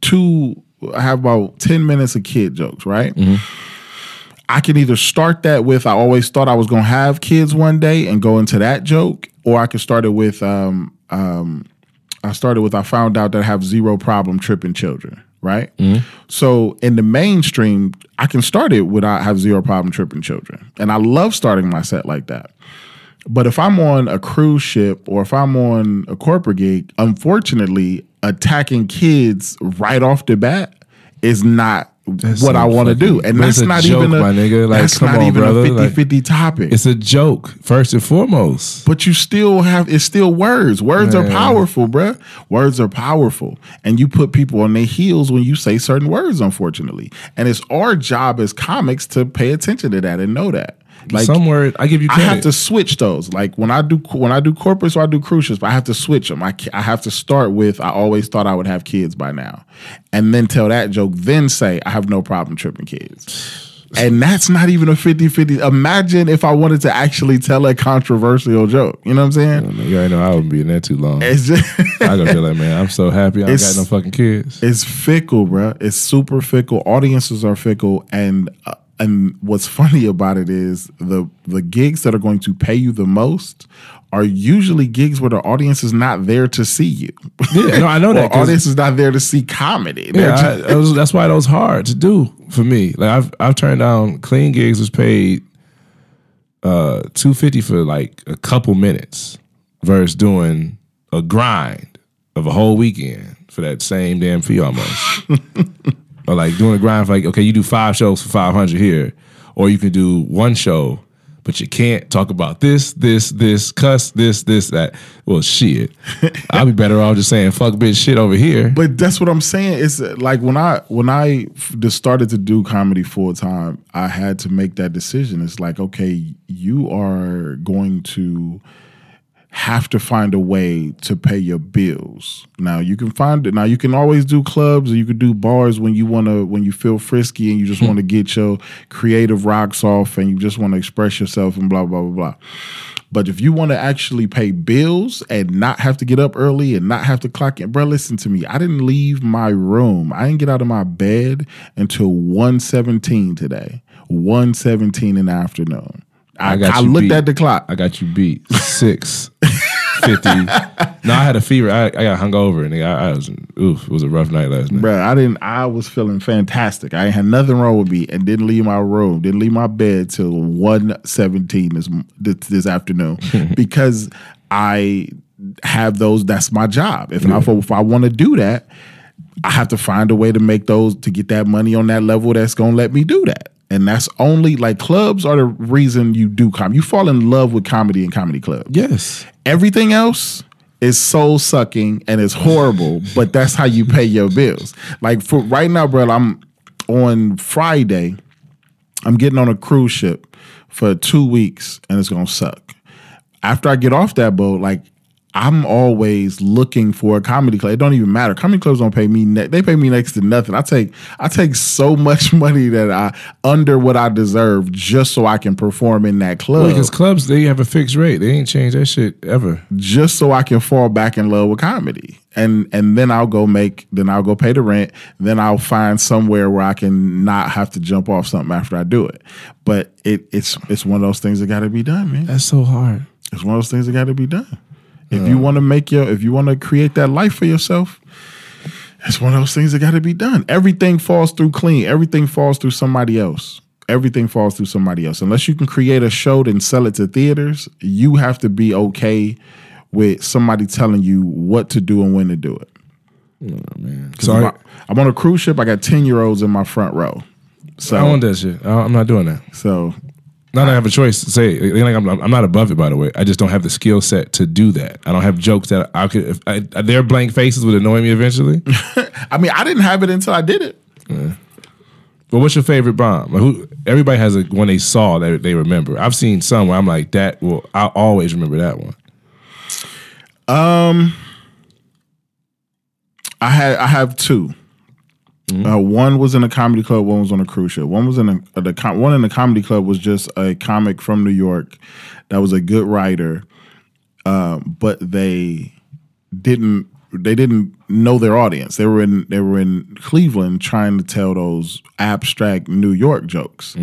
two I have about 10 minutes of kid jokes, right? I can either start that with I always thought I was gonna have kids one day and go into that joke, or I can start it with um um I started with I found out that I have zero problem tripping children, right? So in the mainstream, I can start it with I have zero problem tripping children. And I love starting my set like that. But if I'm on a cruise ship or if I'm on a corporate gig, unfortunately, attacking kids right off the bat is not That's what I want to do. And that's a not joke, even a my nigga. Like, that's come not on, even brother. a Like, 50-50 topic. it's a joke, first and foremost. But you still have it's still words. Words are powerful, bruh. Words are powerful. And you put people on their heels when you say certain words, unfortunately. And it's our job as comics to pay attention to that and know that. Like Some word, I give you I have to switch those. Like when I do when I do corporates or I do cruise ships, I have to switch them. I I have to start with I always thought I would have kids by now, and then tell that joke. Then say I have no problem tripping kids. And that's not even a 50-50. Imagine if I wanted to actually tell a controversial joke. You know what I'm saying? You already know I wouldn't be in there too long. It's just I gonna feel like, man, I'm so happy I don't got no fucking kids. It's fickle, bro. It's super fickle. Audiences are fickle, and uh, and what's funny about it is the the gigs that are going to pay you the most are usually gigs where the audience is not there to see you. Yeah, no, I know that. audience is not there to see comedy. Yeah, just- I, was, that's why that was hard to do for me. Like I've I've turned down clean gigs was paid uh two fifty for like a couple minutes versus doing a grind of a whole weekend for that same damn fee almost. or like doing a grind for like okay, you do five shows for five hundred here, or you can do one show. But you can't talk about this, this, this, cuss, this, this, that. Well, shit. I'll be better off just saying fuck bitch shit over here. But that's what I'm saying. It's uh, like when I when I just started to do comedy full time, I had to make that decision. It's like, okay, you are going to have to find a way to pay your bills. Now you can find it. Now you can always do clubs or you can do bars when you want to when you feel frisky and you just hmm. want to get your creative rocks off and you just want to express yourself and blah blah blah blah. But if you want to actually pay bills and not have to get up early and not have to clock in, bro, listen to me. I didn't leave my room. I didn't get out of my bed until 117 today. 117 in the afternoon. I, I got I looked beat. at the clock. I got you beat six fifty. no, I had a fever. I, I got hungover, and I, I was oof. It was a rough night last night. Bruh, I didn't. I was feeling fantastic. I had nothing wrong with me, and didn't leave my room. Didn't leave my bed till one seventeen this this, this afternoon because I have those. That's my job. If I if I want to do that, I have to find a way to make those to get that money on that level that's gonna let me do that. And that's only like clubs are the reason you do comedy. You fall in love with comedy and comedy club. Yes, Everything else is soul sucking and it's horrible, but that's how you pay your bills. Like for right now, bro, I'm on Friday. I'm getting on a cruise ship for two weeks and it's gonna suck. After I get off that boat, like I'm always looking for a comedy club. It don't even matter. Comedy clubs don't pay me. Ne- they pay me next to nothing. I take I take so much money that I under what I deserve just so I can perform in that club because clubs they have a fixed rate. They ain't changed that shit ever. just so I can fall back in love with comedy. And and then I'll go make then I'll go pay the rent. Then I'll find somewhere where I can not have to jump off something after I do it. But it it's it's one of those things that got to be done, man. That's so hard. It's one of those things that got to be done. If you want to make your if you want to create that life for yourself, it's one of those things that got to be done. Everything falls through clean. Everything falls through somebody else. Everything falls through somebody else. Unless you can create a show and sell it to theaters, you have to be okay with somebody telling you what to do and when to do it. Oh, so I'm, I, on- I'm on a cruise ship. I got ten year olds in my front row. I So don't want that shit. I- I'm not doing that. so Not I have a choice to say. Like I'm, I'm not above it, by the way. I just don't have the skill set to do that. I don't have jokes that I could. If I, their blank faces would annoy me eventually. I mean, I didn't have it until I did it. But what's your favorite bomb? Like who? Everybody has a one they saw that they remember. I've seen some where I'm like that. Well, I always remember that one. Um, I had I have 2 Uh, one was in a comedy club. One was on a cruise ship. One was in a, uh, the com- one in the comedy club was just a comic from New York that was a good writer, um, but they didn't they didn't know their audience. They were in they were in Cleveland trying to tell those abstract New York jokes,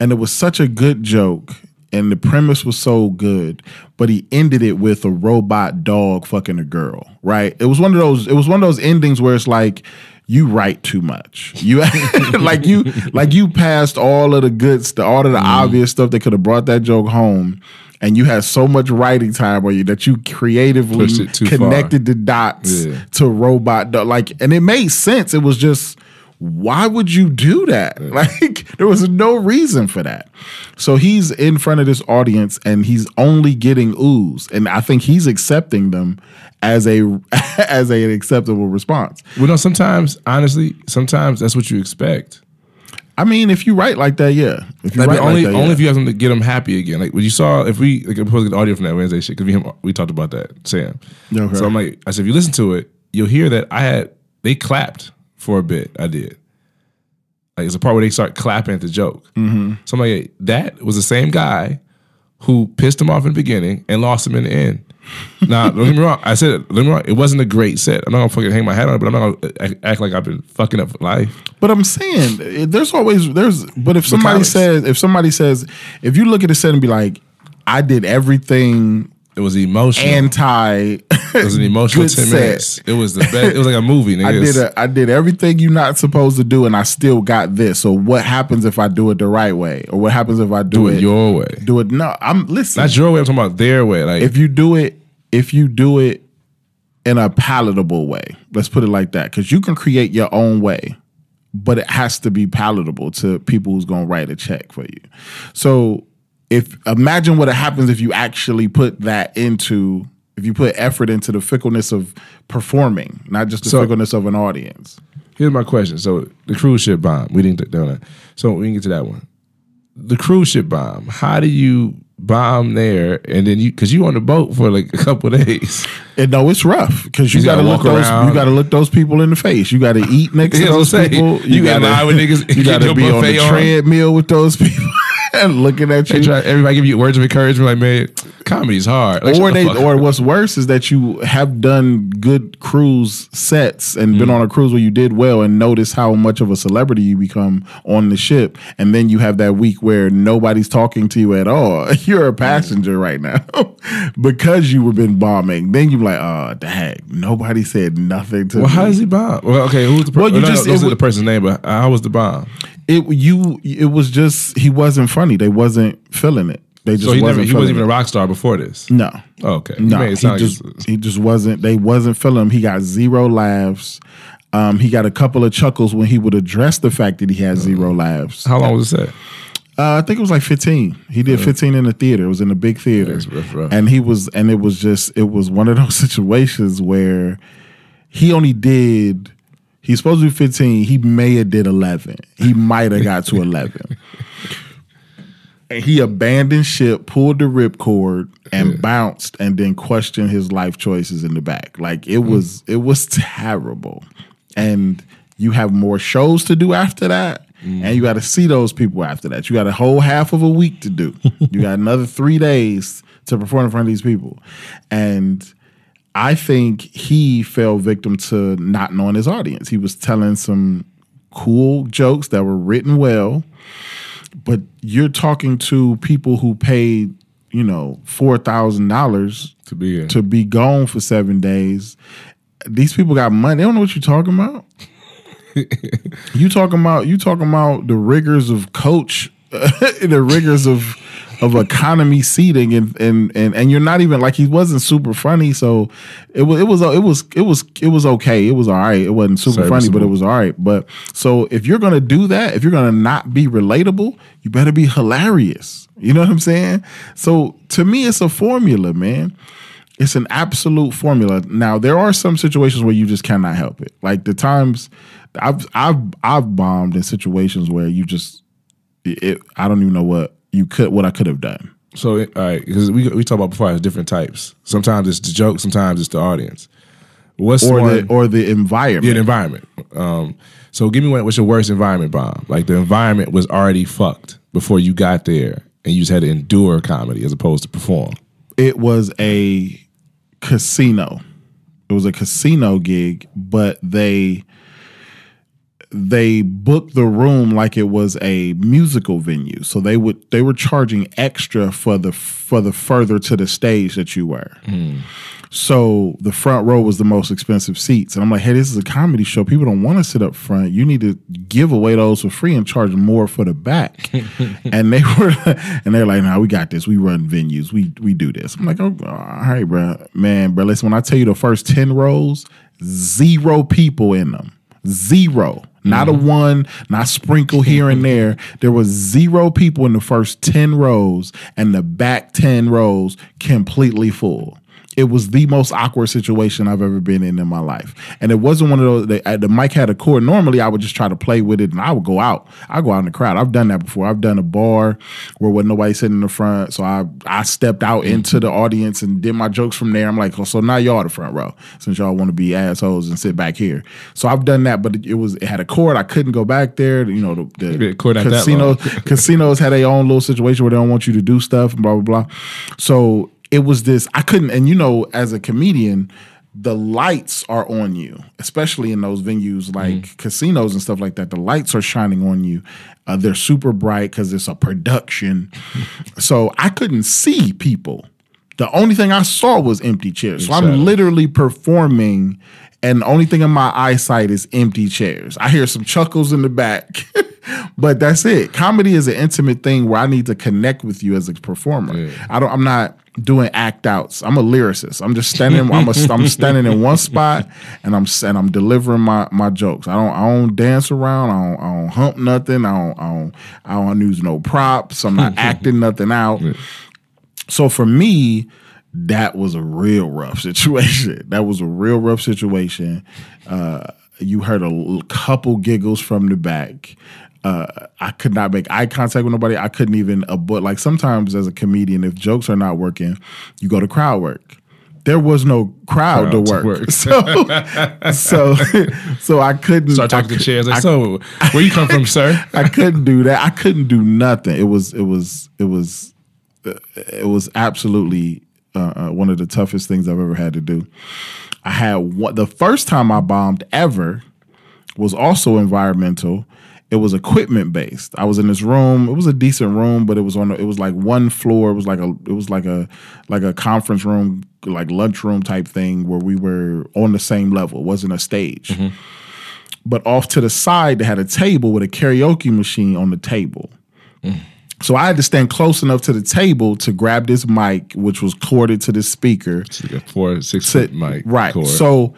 and it was such a good joke. And the premise was so good, but he ended it with a robot dog fucking a girl. Right? It was one of those. It was one of those endings where it's like you write too much. You like you like you passed all of the good stuff, all of the mm-hmm. obvious stuff that could have brought that joke home, and you had so much writing time on you that you creatively too far. connected the dots Yeah. to robot. Like, and it made sense. It was just why would you do that? Like, there was no reason for that. So he's in front of this audience and he's only getting oohs, and I think he's accepting them as a as a, an acceptable response. Well, no. Sometimes, honestly, sometimes that's what you expect. I mean, if you write like that, yeah. If you Like, write only, like that, only yeah. if you have something to get them happy again. Like when you saw, if we like, I'm supposed to get the audio from that Wednesday shit because we we talked about that, Sam. Okay. So I'm like, I said, if you listen to it, you'll hear that I had they clapped for a bit. I did. Like it's a part where they start clapping at the joke. Mm-hmm. So I'm like, that was the same guy who pissed him off in the beginning and lost him in the end. Now, don't get me wrong. I said, let me wrong. It wasn't a great set. I'm not gonna fucking hang my hat on it, but I'm not gonna act, act like I've been fucking up life. But I'm saying eh, there's always there's but if somebody says if somebody says if you look at the set and be like, I did everything It was emotional. anti it was an emotional ten set. minutes. It was the best. It was like a movie. Nigga. I did a, I did everything you're not supposed to do and I still got this. So what happens if I do it the right way? Or what happens if I do, do it your way. do it no, I'm listen. Not your way. I'm talking about their way. Like if you do it if you do it in a palatable way let's put it like that because you can create your own way but it has to be palatable to people who's going to write a check for you so if imagine what happens if you actually put that into if you put effort into the fickleness of performing not just the So- fickleness of an audience Here's my question. So the cruise ship bomb, we didn't do that. So we can get to that one. The cruise ship bomb. How do you bomb there, and then you because you on the boat for like a couple of days. And no, it's rough because you, You got to gotta look those. around. You got to look those people in the face. You got to eat next to those that's what I'm saying. people. You gotta lie with niggas, You got to be on the treadmill with those people and looking at They you. try, everybody give you words of encouragement, like man, comedy's hard. Like, or shut the or what's worse is that you have done good cruise sets and Mm. been on a cruise where you did well and notice how much of a celebrity you become on the ship, and then you have that week where nobody's talking to you at all. You're a passenger right now because you were been bombing. Then you're like, oh, the heck, nobody said nothing to Well, me. how does he bomb? Well, okay, who's the? Per- Well, you just- no, it those the person's name, but how was the bomb? It you it was just he wasn't funny. They wasn't feeling it. They just So he wasn't never, he wasn't even a rock star before this. no. Okay, No, he it sound like just he just wasn't. They wasn't feeling him. He got zero laughs. Um, he got a couple of chuckles when he would address the fact that he had zero laughs. how long was that? Uh, I think it was like fifteen. He did fifteen in the theater. It was in a big theater, rough, rough. and he was, and it was just, it was one of those situations where he only did. He's supposed to do fifteen. He may have did eleven. He might have got to eleven. And he abandoned ship, pulled the ripcord, and bounced, and then questioned his life choices in the back. Like it was, mm. it was terrible. And you have more shows to do after that, and you mm. got to see those people after that. You got a whole half of a week to do. you got another three days to perform in front of these people, and I think he fell victim to not knowing his audience. He was telling some cool jokes that were written well, but you're talking to people who paid, you know, four thousand dollars To be here. to be gone for seven days. These people got money. They don't know what you're talking about. you talking about you talking about the rigors of coach, the rigors of of economy seating, and and and and you're not even like he wasn't super funny. So it was it was it was it was it was okay. It was all right. It wasn't super funny, but it was all right. But so if you're gonna do that, if you're gonna not be relatable, you better be hilarious. You know what I'm saying? So to me, it's a formula, man. It's an absolute formula. Now there are some situations where you just cannot help it. Like the times I've I've I've bombed in situations where you just it, I don't even know what you could what I could have done. So, all right, because we we talked about before, there's different types. Sometimes it's the joke, sometimes it's the audience. What's Or one, the or the environment. yeah, the environment? Um, so, give me one. What's your worst environment bomb? Like the environment was already fucked before you got there, and you just had to endure comedy as opposed to perform. it was a casino. It was a casino gig, but they they booked the room like it was a musical venue. So they would they were charging extra for the for the further to the stage that you were. Hmm. So the front row was the most expensive seats. And I'm like, hey, this is a comedy show. People don't want to sit up front. You need to give away those for free and charge more for the back. and they were and they're like, nah, we got this. We run venues. We we do this. I'm like, oh, all right, bro. Man, bro, listen, when I tell you the first 10 rows, zero people in them. Zero. Not a mm-hmm. one, not sprinkle here and there. There was zero people in the first 10 rows and the back 10 rows completely full. It was the most awkward situation I've ever been in in my life, and it wasn't one of those. The, the mic had a cord. Normally, I would just try to play with it, and I would go out. I go out in the crowd. I've done that before. I've done a bar where wasn't nobody sitting in the front, so I I stepped out into the audience and did my jokes from there. I'm like, oh, so now y'all the front row since y'all want to be assholes and sit back here. So I've done that, but it, was it had a cord. I couldn't go back there. You know, the, the casinos casinos had their own little situation where they don't want you to do stuff and blah blah blah. So it was this. I couldn't, and you know, as a comedian, the lights are on you, especially in those venues like casinos and stuff like that. The lights are shining on you. Uh, they're super bright because it's a production. so I couldn't see people. The only thing I saw was empty chairs. So I'm literally performing, and the only thing in my eyesight is empty chairs. I hear some chuckles in the back, but that's it. Comedy is an intimate thing where I need to connect with you as a performer. I don't. I'm not doing act outs. I'm a lyricist. I'm just standing. I'm, a, I'm standing in one spot, and I'm and I'm delivering my my jokes. I don't. I don't dance around. I don't. I don't hump nothing. I don't. I don't. I don't use no props. I'm not acting nothing out. So for me, that was a real rough situation. That was a real rough situation. Uh, you heard a couple giggles from the back. Uh, I could not make eye contact with nobody. I couldn't even but like sometimes as a comedian, if jokes are not working, you go to crowd work. There was no crowd, Crowd to to work, work. so so so I couldn't. Start talking I to chairs. Like, I so where you come from, sir? I couldn't do that. I couldn't do nothing. It was it was it was it was absolutely uh, uh, one of the toughest things I've ever had to do. I had one, the first time I bombed ever was also environmental. It was equipment based. I was in this room. It was a decent room, but it was on. a- It was like one floor. It was like a. It was like a like a conference room, like lunchroom type thing, where we were on the same level. It wasn't a stage mm-hmm. but off to the side they had a table with a karaoke machine on the table. Mm. So I had to stand close enough to the table to grab this mic, which was corded to the speaker. It's like a four, six foot mic. right. cord. So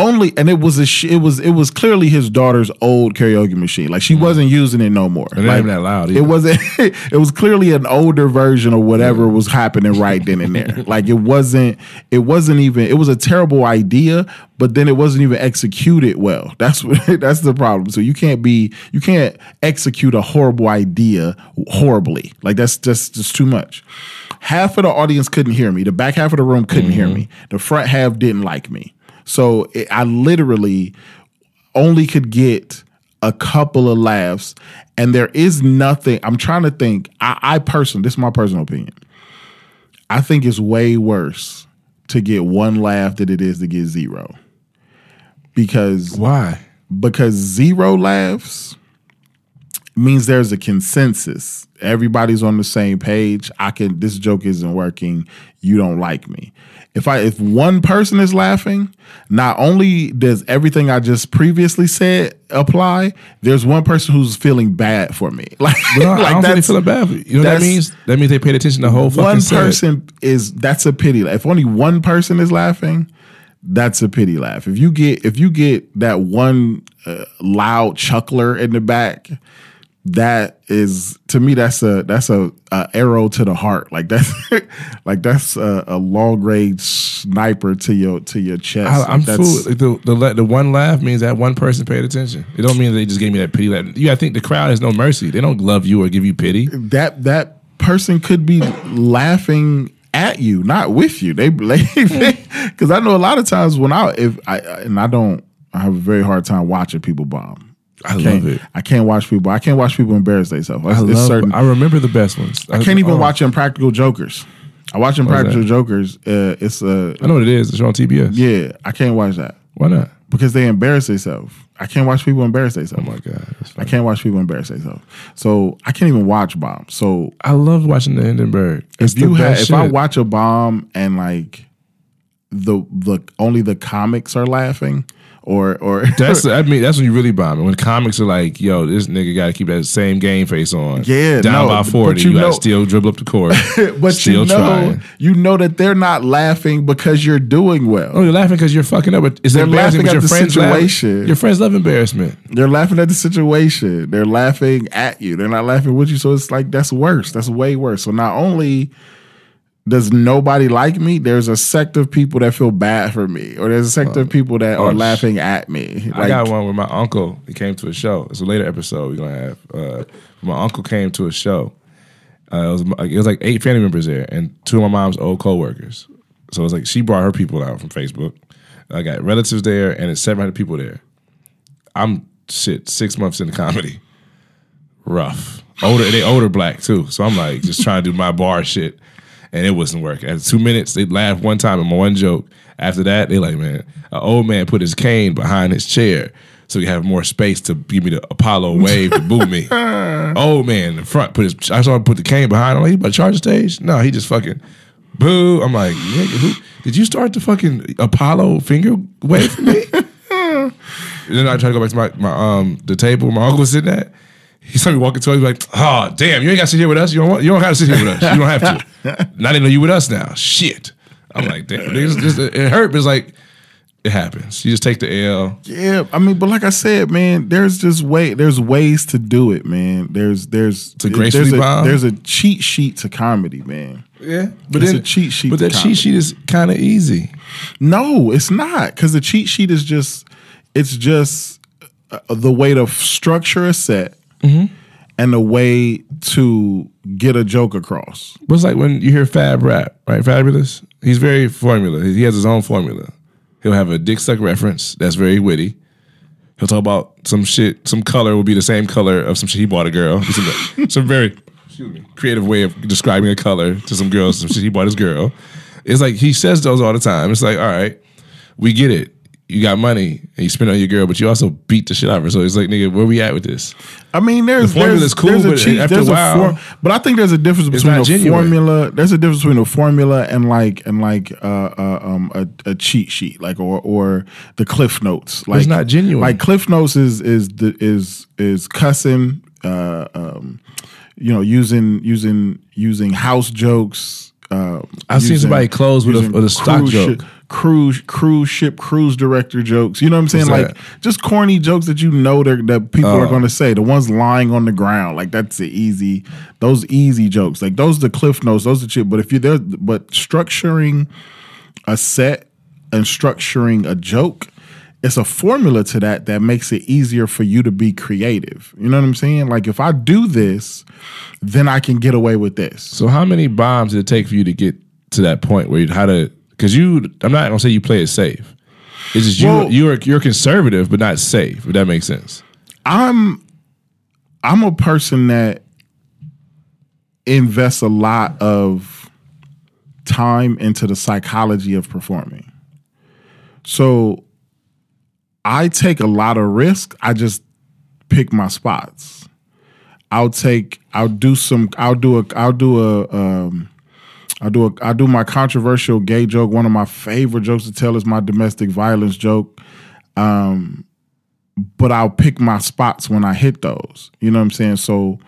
only, and it was a, sh- it was, it was clearly his daughter's old karaoke machine. Like she mm. wasn't using it no more. It like, that loud It wasn't. it was clearly an older version of whatever mm. was happening right then and there. like it wasn't. It wasn't even. It was a terrible idea, but then it wasn't even executed well. That's what. That's the problem. So you can't be. You can't execute a horrible idea horribly. Like that's just just too much. Half of the audience couldn't hear me. The back half of the room couldn't hear mm-hmm. me. The front half didn't like me. So it, I literally only could get a couple of laughs, and there is nothing. I'm trying to think. I, I personally, this is my personal opinion. I think it's way worse to get one laugh than it is to get zero, because why? because zero laughs means there's a consensus. Everybody's on the same page. I can this joke isn't working. You don't like me. If I if one person is laughing, not only does everything I just previously said apply, there's one person who's feeling bad for me. Like, No, I don't that's- feel bad. for you. You know what that means? That means they paid attention to the whole fucking one set. person is that's a pity. If only one person is laughing, that's a pity laugh. If you get if you get that one uh, loud chuckler in the back, that is to me that's a that's a, a arrow to the heart. Like that's like that's a, a long range sniper to your to your chest. I, i'm that's- fooled. The, the the one laugh means that one person paid attention. It don't mean they just gave me that pity laugh. You, I think the crowd has no mercy. They don't love you or give you pity. that that person could be laughing at you, not with you. They because I know a lot of times when I if I and I don't I have a very hard time watching people bomb. I Can't- love it. I can't watch people. I can't watch people embarrass themselves. I love. certain. I remember the best ones. I can't even oh, watch Impractical Jokers. I watch Impractical? Jokers. Uh, it's uh, I know what it is. It's on TBS. yeah. I can't watch that Why not? because they embarrass themselves. I can't watch people embarrass themselves. Oh my god. I can't watch people embarrass themselves. So I can't even watch bomb. So I love watching the Hindenburg. It's if you have, if I watch a bomb and like the the only the comics are laughing or or That's I mean that's when you really bomb. When comics are like, "Yo, this nigga got to keep that same game face on." Yeah, down no, by forty, you you, got to still dribble up the court. but still you know trying. you know that they're not laughing because you're doing well. Oh, you're laughing because you're fucking up. But it's They're embarrassing. laughing at your the friends laugh- situation. Your friends love embarrassment. They're laughing at the situation. They're laughing at you. They're not laughing with you. So it's like that's worse. That's way worse. So not only does nobody like me, there's a sect of people that feel bad for me, or there's a sect of people that are oh, laughing at me. I got one with my uncle. He came to a show. It's a later episode we're gonna have. Uh, my uncle came to a show. Uh, it was it was like eight family members there, and two of my mom's old coworkers. So it was like she brought her people out from Facebook. I got relatives there, and it's seven hundred people there. I'm shit six months into comedy. Rough, older. They older black too. So I'm like just trying to do my bar shit, and it wasn't working. At two minutes, they laughed one time at my one joke. After that, they like, man, an old man put his cane behind his chair so he have more space to give me the Apollo wave to boo me. old man in the front put his. I saw him put the cane behind. I'm like, he about to charge the stage? No, he just fucking boo. I'm like, nigga, who did you start the fucking Apollo finger wave for me? and then I try to go back to my, my um the table where my uncle was sitting at. He saw me walking towards me like, oh damn, you ain't got to sit here with us. You don't want, you don't have to sit here with us. You don't have to. Not even know you with us now. Shit. I'm like, damn. It's just, it hurt, but it's like it happens. You just take the L. Yeah, I mean, but like I said, man, there's just way there's ways to do it, man. There's there's To gracefully there's a, there's a cheat sheet to comedy, man. Yeah, but It's then a cheat sheet But to that comedy. cheat sheet is kind of easy. No, it's not because the cheat sheet is just it's just uh, the way to structure a set Mm-hmm. and a way to get a joke across. But it's like when you hear Fab rap, right? Fabolous. He's very formula. He has his own formula. He'll have a dick suck reference that's very witty. He'll talk about some shit. Some color will be the same color of some shit he bought a girl. Some, some very me, creative way of describing a color to some girls. Some shit he bought his girl. It's like he says those all the time. It's like, all right, we get it. You got money and you spend it on your girl, but you also beat the shit out of her. So it's like, nigga, where we at with this? I mean, there's The formula's there's, cool, a but cheat, after a while, but I think there's a difference between a genuine. formula. There's a difference between a formula and like and like uh, uh, um, a, a cheat sheet, like or or the Cliff Notes. Like it's not genuine. Like Cliff Notes is is the, is is cussing, uh, um, you know, using using using house jokes. Uh, I've seen somebody close with a- with a stock joke. shi- cruise cruise ship cruise director jokes. You know what I'm saying? What's like that? just corny jokes that you know that that people Oh. are going to say. The ones lying on the ground, like that's the easy. Those easy jokes, like those the cliff notes. Those are shit. But if you're there, but structuring a set and structuring a joke. It's a formula to that that makes it easier for you to be creative. You know what I'm saying? Like if I do this, then I can get away with this. So how many bombs did it take for you to get to that point where you how to? Because you, I'm not gonna say you play it safe. It's just you. Well- you're you're conservative, but not safe. If that makes sense. I'm I'm a person that invests a lot of time into the psychology of performing. So I take a lot of risk. I just pick my spots. I'll take I'll do some I'll do a I'll do a um I'll do a I'll do my controversial gay joke. One of my favorite jokes to tell is my domestic violence joke um, but I'll pick my spots when I hit those. You know what I'm saying? So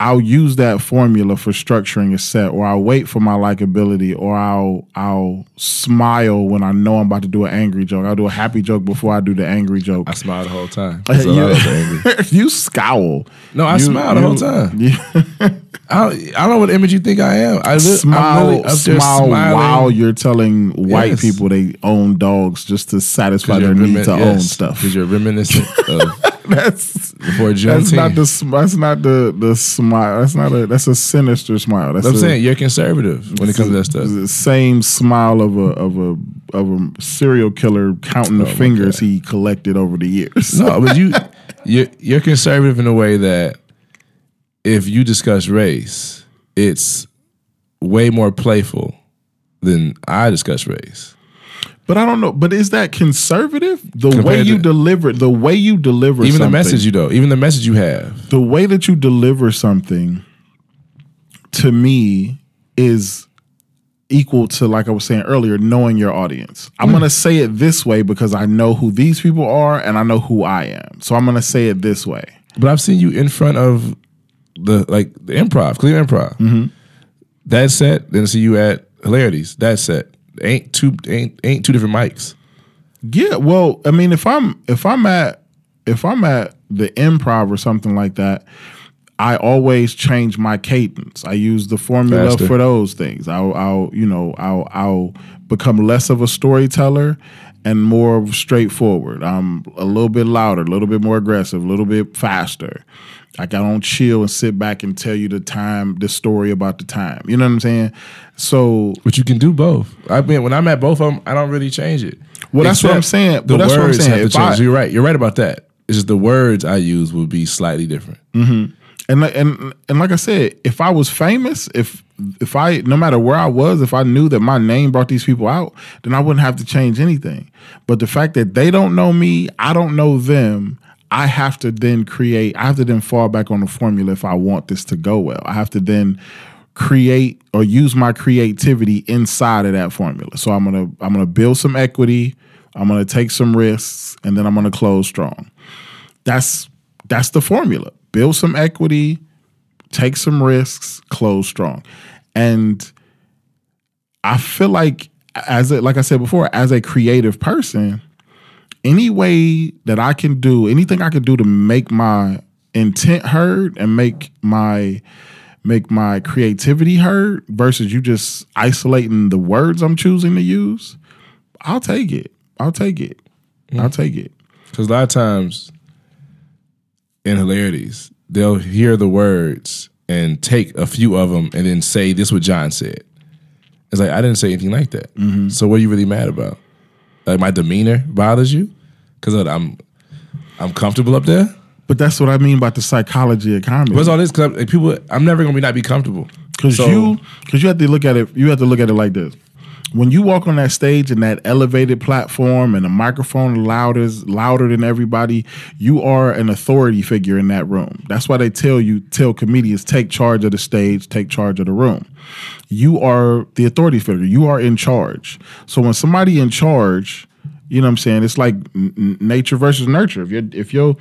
I'll use that formula for structuring a set, or I'll wait for my likability, or I'll I'll smile when I know I'm about to do an angry joke. I'll do a happy joke before I do the angry joke. I smile the whole time. You- angry. you scowl. No, I You- smiled the whole time. Yeah. I don't, I don't know what image you think I am. I li- smile, smile while you're telling white Yes. people they own dogs just to satisfy their need to remin- own stuff. Because you're reminiscent of That's before That's not the that's not the the smile. That's not a that's a sinister smile. That's I'm a, saying you're conservative when it comes to that stuff. the same smile of a of a of a serial killer counting the Oh my fingers he collected over the years. No, but you you're, you're conservative in a way that if you discuss race, it's way more playful than I discuss race. But I don't know. But is that conservative? The way you to- deliver the way you deliver Even the message you know, even the message you have. the way that you deliver something to me is equal to like I was saying earlier, knowing your audience. I'm gonna say it this way because I know who these people are and I know who I am. So I'm gonna say it this way. But I've seen you in front of the like the improv, Cleveland Improv. Mm-hmm. That set, then I see you at Hilarities. That set ain't two ain't ain't two different mics. Yeah, well, I mean, if I'm if I'm at if I'm at the improv or something like that, I always change my cadence. I use the formula Faster. for those things. I'll, I'll you know I'll I'll become less of a storyteller and more straightforward. I'm a little bit louder, a little bit more aggressive, a little bit faster. Like I don't chill and sit back and tell you the time, the story about the time. You know what I'm saying? So But you can do both. I mean, when I'm at both of them, I don't really change it. Well, that's what I'm saying. The Well, that's what I'm words saying. have to change. I- You're right. You're right about that. It's just the words I use will be slightly different. Mm-hmm. And like- and and like I said, if I was famous, if if I no matter where I was, if I knew that my name brought these people out, then I wouldn't have to change anything. But the fact that they don't know me, I don't know them, I have to then create. I have to then fall back on the formula if I want this to go well. I have to then create or use my creativity inside of that formula. So I'm gonna I'm gonna build some equity. I'm gonna take some risks, and then I'm gonna close strong that's that's the formula. Build some equity, take some risks, close strong. And I feel like as a, like I said before, as a creative person, any way that I can do, anything I can do to make my intent heard and make my make my creativity heard versus you just isolating the words I'm choosing to use, I'll take it. I'll take it. I'll take it. Because a lot of times in hilarities, they'll hear the words and take a few of them and then say, "This what John said." It's like I didn't say anything like that. Mm-hmm. So what are you really mad about? Like my demeanor bothers you because I'm I'm comfortable up there. But that's what I mean about the psychology of comedy. What's all this? Cause like, people, I'm never gonna be not be comfortable. Because So- you, because you have to look at it. You have to look at it like this: when you walk on that stage and that elevated platform and the microphone louder louder than everybody, you are an authority figure in that room. That's why they tell you tell comedians take charge of the stage, take charge of the room. You are the authority figure. You are in charge. So when somebody in charge, you know what I'm saying? It's like nature versus nurture. If you if you're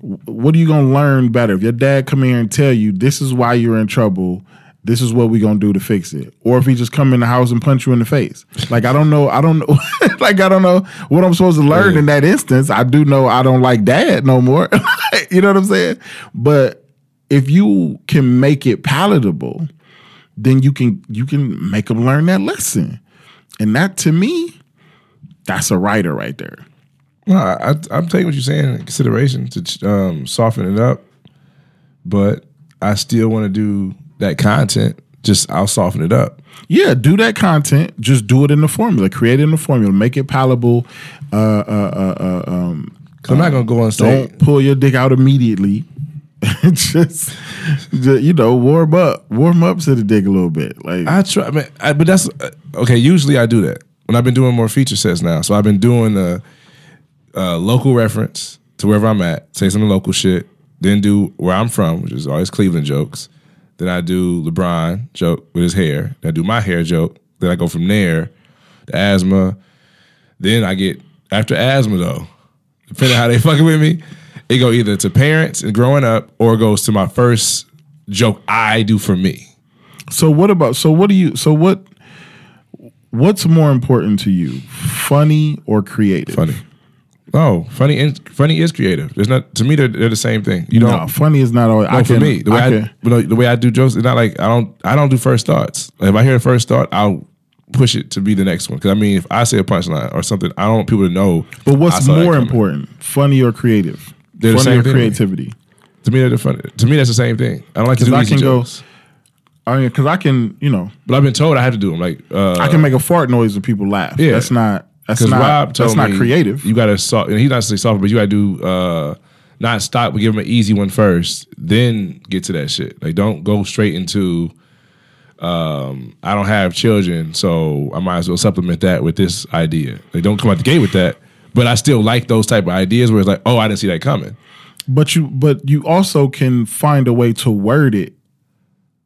what are you gonna learn better? If your dad come here and tell you this is why you're in trouble, this is what we're gonna do to fix it, or if he just come in the house and punch you in the face, like I don't know, I don't know, like I don't know what I'm supposed to learn Yeah. in that instance. I do know I don't like dad no more. you know what I'm saying? But if you can make it palatable, then you can you can make them learn that lesson, and that to me, that's a writer right there. No, I, I, I'm taking what you're saying in consideration to um, soften it up, but I still want to do that content. Just I'll soften it up. Yeah, do that content. Just do it in the formula. Create it in the formula. Make it palatable. Uh, uh, uh, uh, um, I'm not gonna go on stage. don't pull your dick out immediately. just, ju- you know, warm up, warm up to the dick a little bit. Like, I try, I mean, I, but that's uh, okay. Usually I do that when I've been doing more feature sets now. So I've been doing a, a local reference to wherever I'm at, say some local shit, then do where I'm from, which is always Cleveland jokes. Then I do LeBron joke with his hair. Then I do my hair joke. Then I go from there to asthma. Then I get after asthma though, depending on how they fucking with me, it go either to parents and growing up or it goes to my first joke I do for me. so what about? So what do you? So what? What's more important to you, funny or creative? Funny. Oh, funny and funny is creative. There's not to me they're, they're the same thing. You No, funny is not always. no, I for can, me. The way I I, you know, the way I do jokes, it's not like I don't I don't do first thoughts. Like if I hear a first thought, I'll push it to be the next one. Because I mean, if I say a punchline or something, I don't want people to know. But what's more important, funny or creative? They're the funny same or thing. creativity? To me, they're the funny. To me, that's the same thing. I don't like to do I can go- jokes. I mean, because I can, you know, but I've been told I have to do them. Like uh, I can make a fart noise and people laugh. Yeah. That's not. That's Because not. Rob told that's not me creative. You got to soft. And he's not say soft, but you got to do uh, not stop, but give him an easy one first, then get to that shit. Like don't go straight into. Um, I don't have children, so I might as well supplement that with this idea. Like don't come out the gate with that. But I still like those type of ideas where it's like, oh, I didn't see that coming. But you, but you also can find a way to word it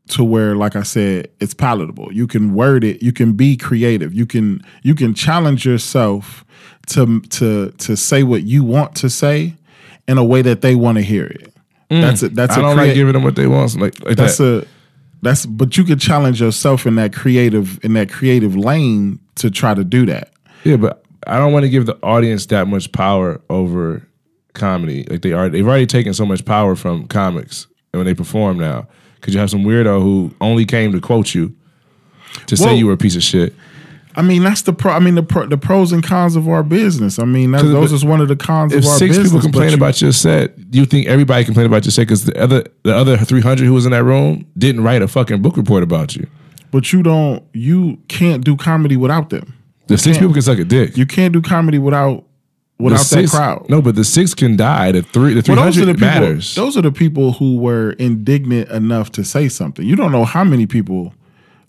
to where, like I said, it's palatable. You can word it. You can be creative. You can you can challenge yourself to to to say what you want to say in a way that they want to hear it. That's a, that's Mm. I a don't crea- like giving them what they want. Like, like that's that. a that's but you could challenge yourself in that creative in that creative lane to try to do that. Yeah, but I don't want to give the audience that much power over comedy. Like they are, they've already taken so much power from comics when they perform now. Because you have some weirdo who only came to quote you to say you were a piece of shit. I mean, that's the pro. I mean, the pro, the pros and cons of our business. I mean, 'Cause those if- is one of the cons If of our six business. people complain you- about your set, do you think everybody complained about your set? Because the other the other three hundred who was in that room didn't write a fucking book report about you. but you don't, you can't do comedy without them. The six can't. people can suck a dick. You can't do comedy without Without that crowd. No, but the six can die. The three the three Well, those are the hundred people. matters. Those are the people who were indignant enough to say something. You don't know how many people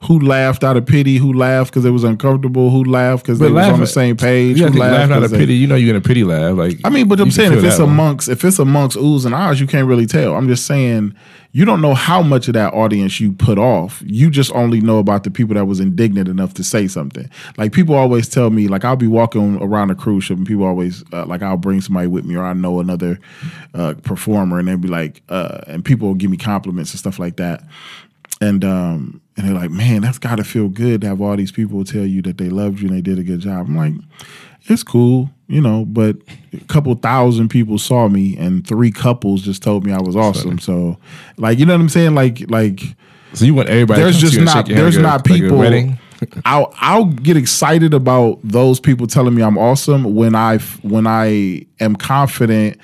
who laughed out of pity, who laughed because it was uncomfortable, who laughed because they But was on the same page. You who have to laugh out of they- pity. You know you're gonna pity laugh. Like I mean, but I'm saying if it's that one. amongst if it's amongst oohs and ahs, you can't really tell. I'm just saying you don't know how much of that audience you put off. You just only know about the people that was indignant enough to say something. Like people always tell me, like I'll be walking around a cruise ship and people always uh, like I'll bring somebody with me or I know another uh, performer and they'll be like, uh, and people will give me compliments and stuff like that. And um and they're like, man, that's got to feel good to have all these people tell you that they loved you and they did a good job. I'm like, it's cool, you know, but a couple thousand people saw me and three couples just told me I was awesome. So, like, you know what I'm saying? Like, like So you want everybody? there's to just to you and not shake your hand there's like not people. wedding? I'll I'll get excited about those people telling me I'm awesome when I when I am confident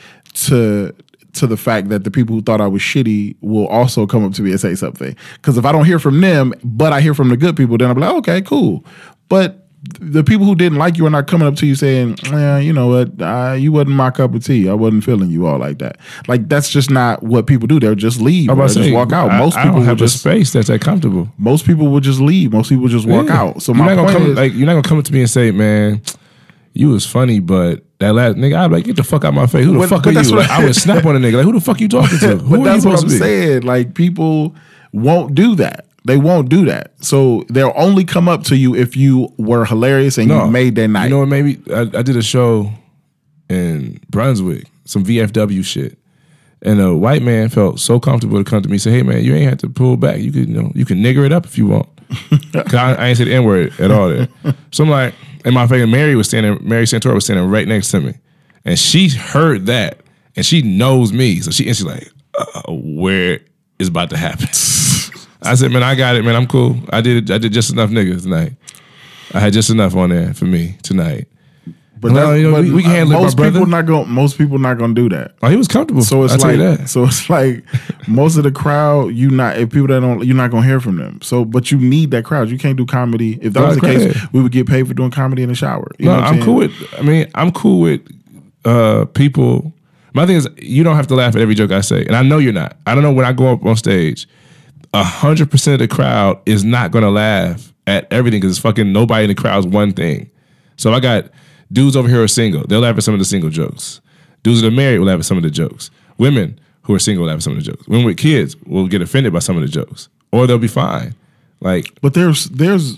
to to the fact that the people who thought I was shitty will also come up to me and say something. Because if I don't hear from them, but I hear from the good people, then I'm like, okay, cool. But the people who didn't like you are not coming up to you saying, yeah, you know what, uh, you wasn't my cup of tea. I wasn't feeling you all like that. Like that's just not what people do. They'll just leave. I'm Or about to just walk out. I- Most I people don't have just a space that's that comfortable. most people will just leave. Most people just walk Yeah. out. So you're my not gonna point come is, like you're not gonna come up to me and say, man, you was funny, but that last nigga, I'm like, get the fuck out my face. Who the But- fuck but are you? Like, I would snap on a nigga. Like, who the fuck you talking to? Who but are you that's what supposed I'm to be? saying. Like people won't do that. They won't do that. So they'll only come up to you if you were hilarious and you made their night. You know what? Maybe I, I did a show in Brunswick, some VFW shit, and a white man felt so comfortable to come to me and say, "Hey, man, you ain't have to pull back. You could, you know, you can nigger it up if you want." 'Cause I, I ain't said the n word at all there. So I'm like, and my friend Mary was standing, Mary Santora was standing right next to me, and she heard that, and she knows me, so she and she's like, uh, "Where is about to happen?" I said, "Man, I got it, man. I'm cool. I did, I did just enough niggas tonight. I had just enough on there for me tonight." But that's- you know, but we- we can handle it, my most people brother. not going. Most people not going to do that. Oh, he was comfortable. So it's I'll like that. so it's like most of the crowd you not if people that don't you're not gonna hear from them. So but you need that crowd. You can't do comedy. If that was the case, we would get paid for doing comedy in the shower. You No, know what I'm saying? cool with. I mean, I'm cool with uh, people. My thing is, you don't have to laugh at every joke I say, and I know you're not. I don't know when I go up on stage, a hundred percent of the crowd is not going to laugh at everything because it's fucking nobody in the crowd's one thing. So I got dudes over here are single. They'll laugh at some of the single jokes. Dudes that are married will laugh at some of the jokes. Women who are single will laugh at some of the jokes. Women with kids will get offended by some of the jokes, or they'll be fine. Like But there's there's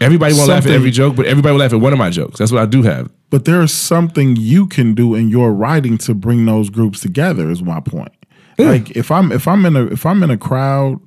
everybody won't laugh at every joke, but everybody will laugh at one of my jokes. That's what I do have. but there's something you can do in your writing to bring those groups together. Is my point. Like if I'm if I'm in a if I'm in a crowd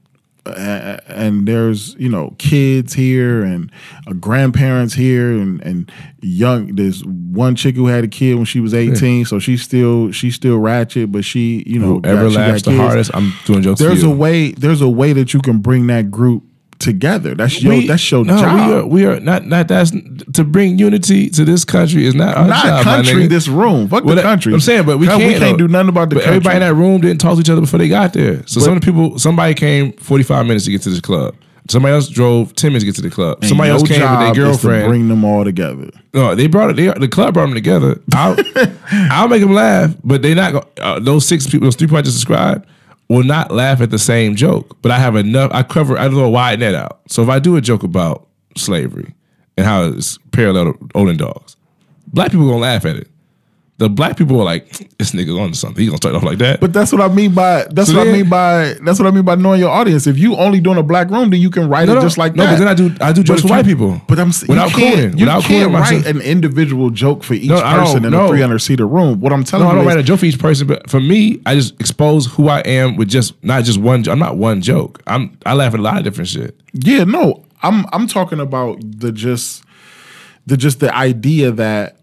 and there's you know kids here and uh, grandparents here and and young there's one chick who had a kid when she was 18 so she's still she's still ratchet but she you know Whoever got- she got the kids. hardest, I'm doing jokes. there's a way there's a way that you can bring that group together that's your We- that's your no, job We are, we are not not that's to bring unity to this country is not our not job, country this room fuck Well, the country I'm saying, but we can't. we can't do nothing about the But country everybody in that room didn't talk to each other before they got there. So some of the people, somebody came 45 minutes to get to this club. Somebody else drove 10 minutes to get to the club. And somebody else came with their girlfriend. bring them all together No, they brought it. They, the club brought them together. I'll, I'll make them laugh, but they're not go, uh, those six people, those three people I just described, will not laugh at the same joke. But I have enough. I cover. I throw a wide net out. So if I do a joke about slavery and how it's parallel to Olin dogs, black people gonna laugh at it. The black people are like, this nigga's on to something. He's gonna start off like that. But that's what I mean by that's So what I mean by that's what I mean by knowing your audience. If you only doing a black room, then you can write no, it no, just like no, that. but then I do I do jokes for white people. But I'm without you you without can't cooning write myself. an individual joke for each No, person in a 300 seater room. What I'm telling you. No, I don't is, write a joke for each person, but for me, I just expose who I am with just not just one. I'm not one joke. I'm I laugh at a lot of different shit. yeah, no, I'm I'm talking about the just the just the idea that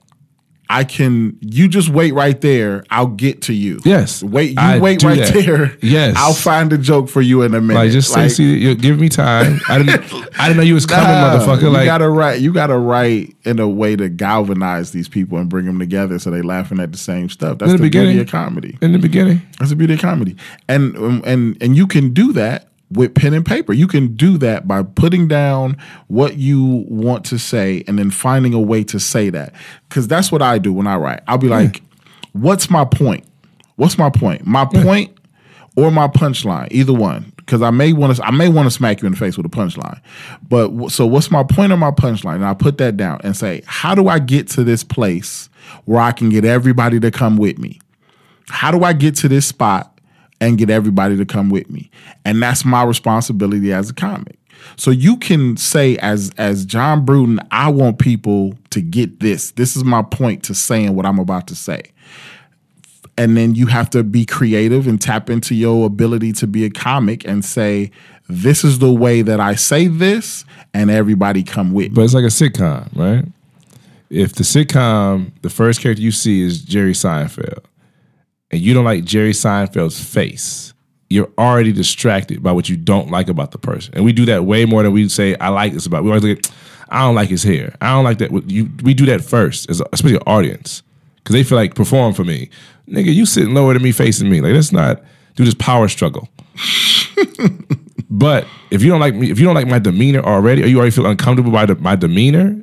I can you just wait right there. I'll get to you. Yes, wait. You I wait right that. there. Yes. I'll find a joke for you in a minute. Like just say, see, you give me time. I didn't, I didn't know you was coming, Nah, motherfucker. You Like, gotta write. You gotta write in a way to galvanize these people and bring them together so they laughing at the same stuff. That's the, the beauty of comedy. in the beginning, That's the beauty of comedy. And um, and and you can do that with pen and paper. You can do that by putting down what you want to say and then finding a way to say that. Cause that's what I do when I write. I'll be like, what's my point? What's my point? My point or my punchline, either one. Because I may want to, I may want to smack you in the face with a punchline. But so, what's my point or my punchline? And I put that down and say, how do I get to this place where I can get everybody to come with me? How do I get to this spot and get everybody to come with me? And that's my responsibility as a comic. So you can say as as John Bruton, I want people to get this. This is my point to saying what I'm about to say. And then you have to be creative and tap into your ability to be a comic and say, this is the way that I say this, and everybody come with me. but it's like a sitcom, right? If the sitcom, the first character you see is Jerry Seinfeld, and you don't like Jerry Seinfeld's face, you're already distracted by what you don't like about the person. And we do that way more than we say, I like this about. We always at, I don't like his hair. I don't like that. You, we do that first, a, especially an audience, because they feel like perform for me. nigga, you sitting lower than me, facing me. Like let's not do this power struggle. but if you don't like me, if you don't like my demeanor already, or you already feel uncomfortable by the, my demeanor,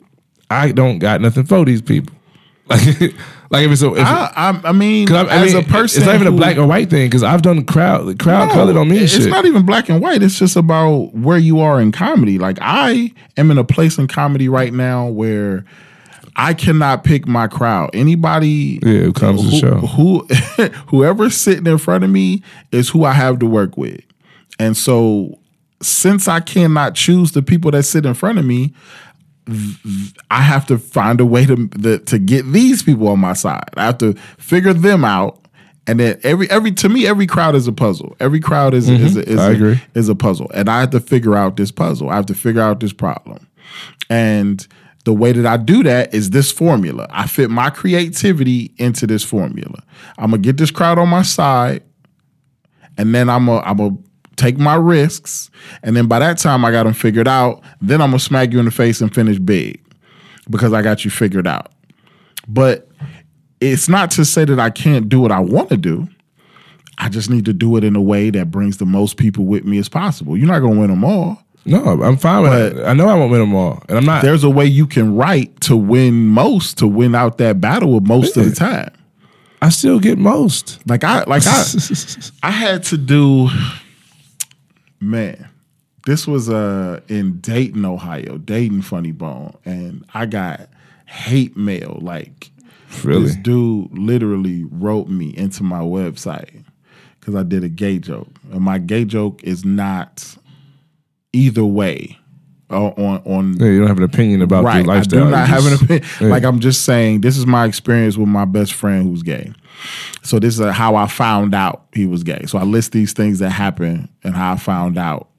I don't got nothing for these people. Like, like if it's a, if, I, I, I mean, I- I as mean, a person, it's not even a black or white thing. Because I've done crowd, the crowd No, color don't mean it's shit. not even black and white. It's just about where you are in comedy. Like I am in a place in comedy right now where I cannot pick my crowd. Anybody Yeah, who comes to the show. who whoever's sitting in front of me is who I have to work with. And so since I cannot choose the people that sit in front of me, I have to find a way to the, to get these people on my side. I have to figure them out. And then every every to me every crowd is a puzzle. Every crowd is is, a, is, a- is a puzzle, and I have to figure out this puzzle. I have to figure out this problem, and the way that I do that is this formula. I fit my creativity into this formula. I'm gonna get this crowd on my side, and then I'm gonna I'm gonna take my risks, and then by that time I got them figured out. Then I'm gonna smack you in the face and finish big because I got you figured out. But it's not to say that I can't do what I want to do. I just need to do it in a way that brings the most people with me as possible. You're not gonna win them all. no, I'm fine with that. I know I won't win them all, and I'm not. There's a way you can write to win most, to win out that battle with most of the time. I still get most. Like I like I I had to do man. This was uh in Dayton, Ohio, Dayton Funny Bone, and I got hate mail. Like Really? this dude literally wrote me into my website because I did a gay joke, and my gay joke is not either way Oh, on on Yeah, you don't have an opinion about right. your lifestyle. I do not have an opinion. Yeah. Like I'm just saying, this is my experience with my best friend who's gay. So this is how I found out he was gay. So I list these things that happened and how I found out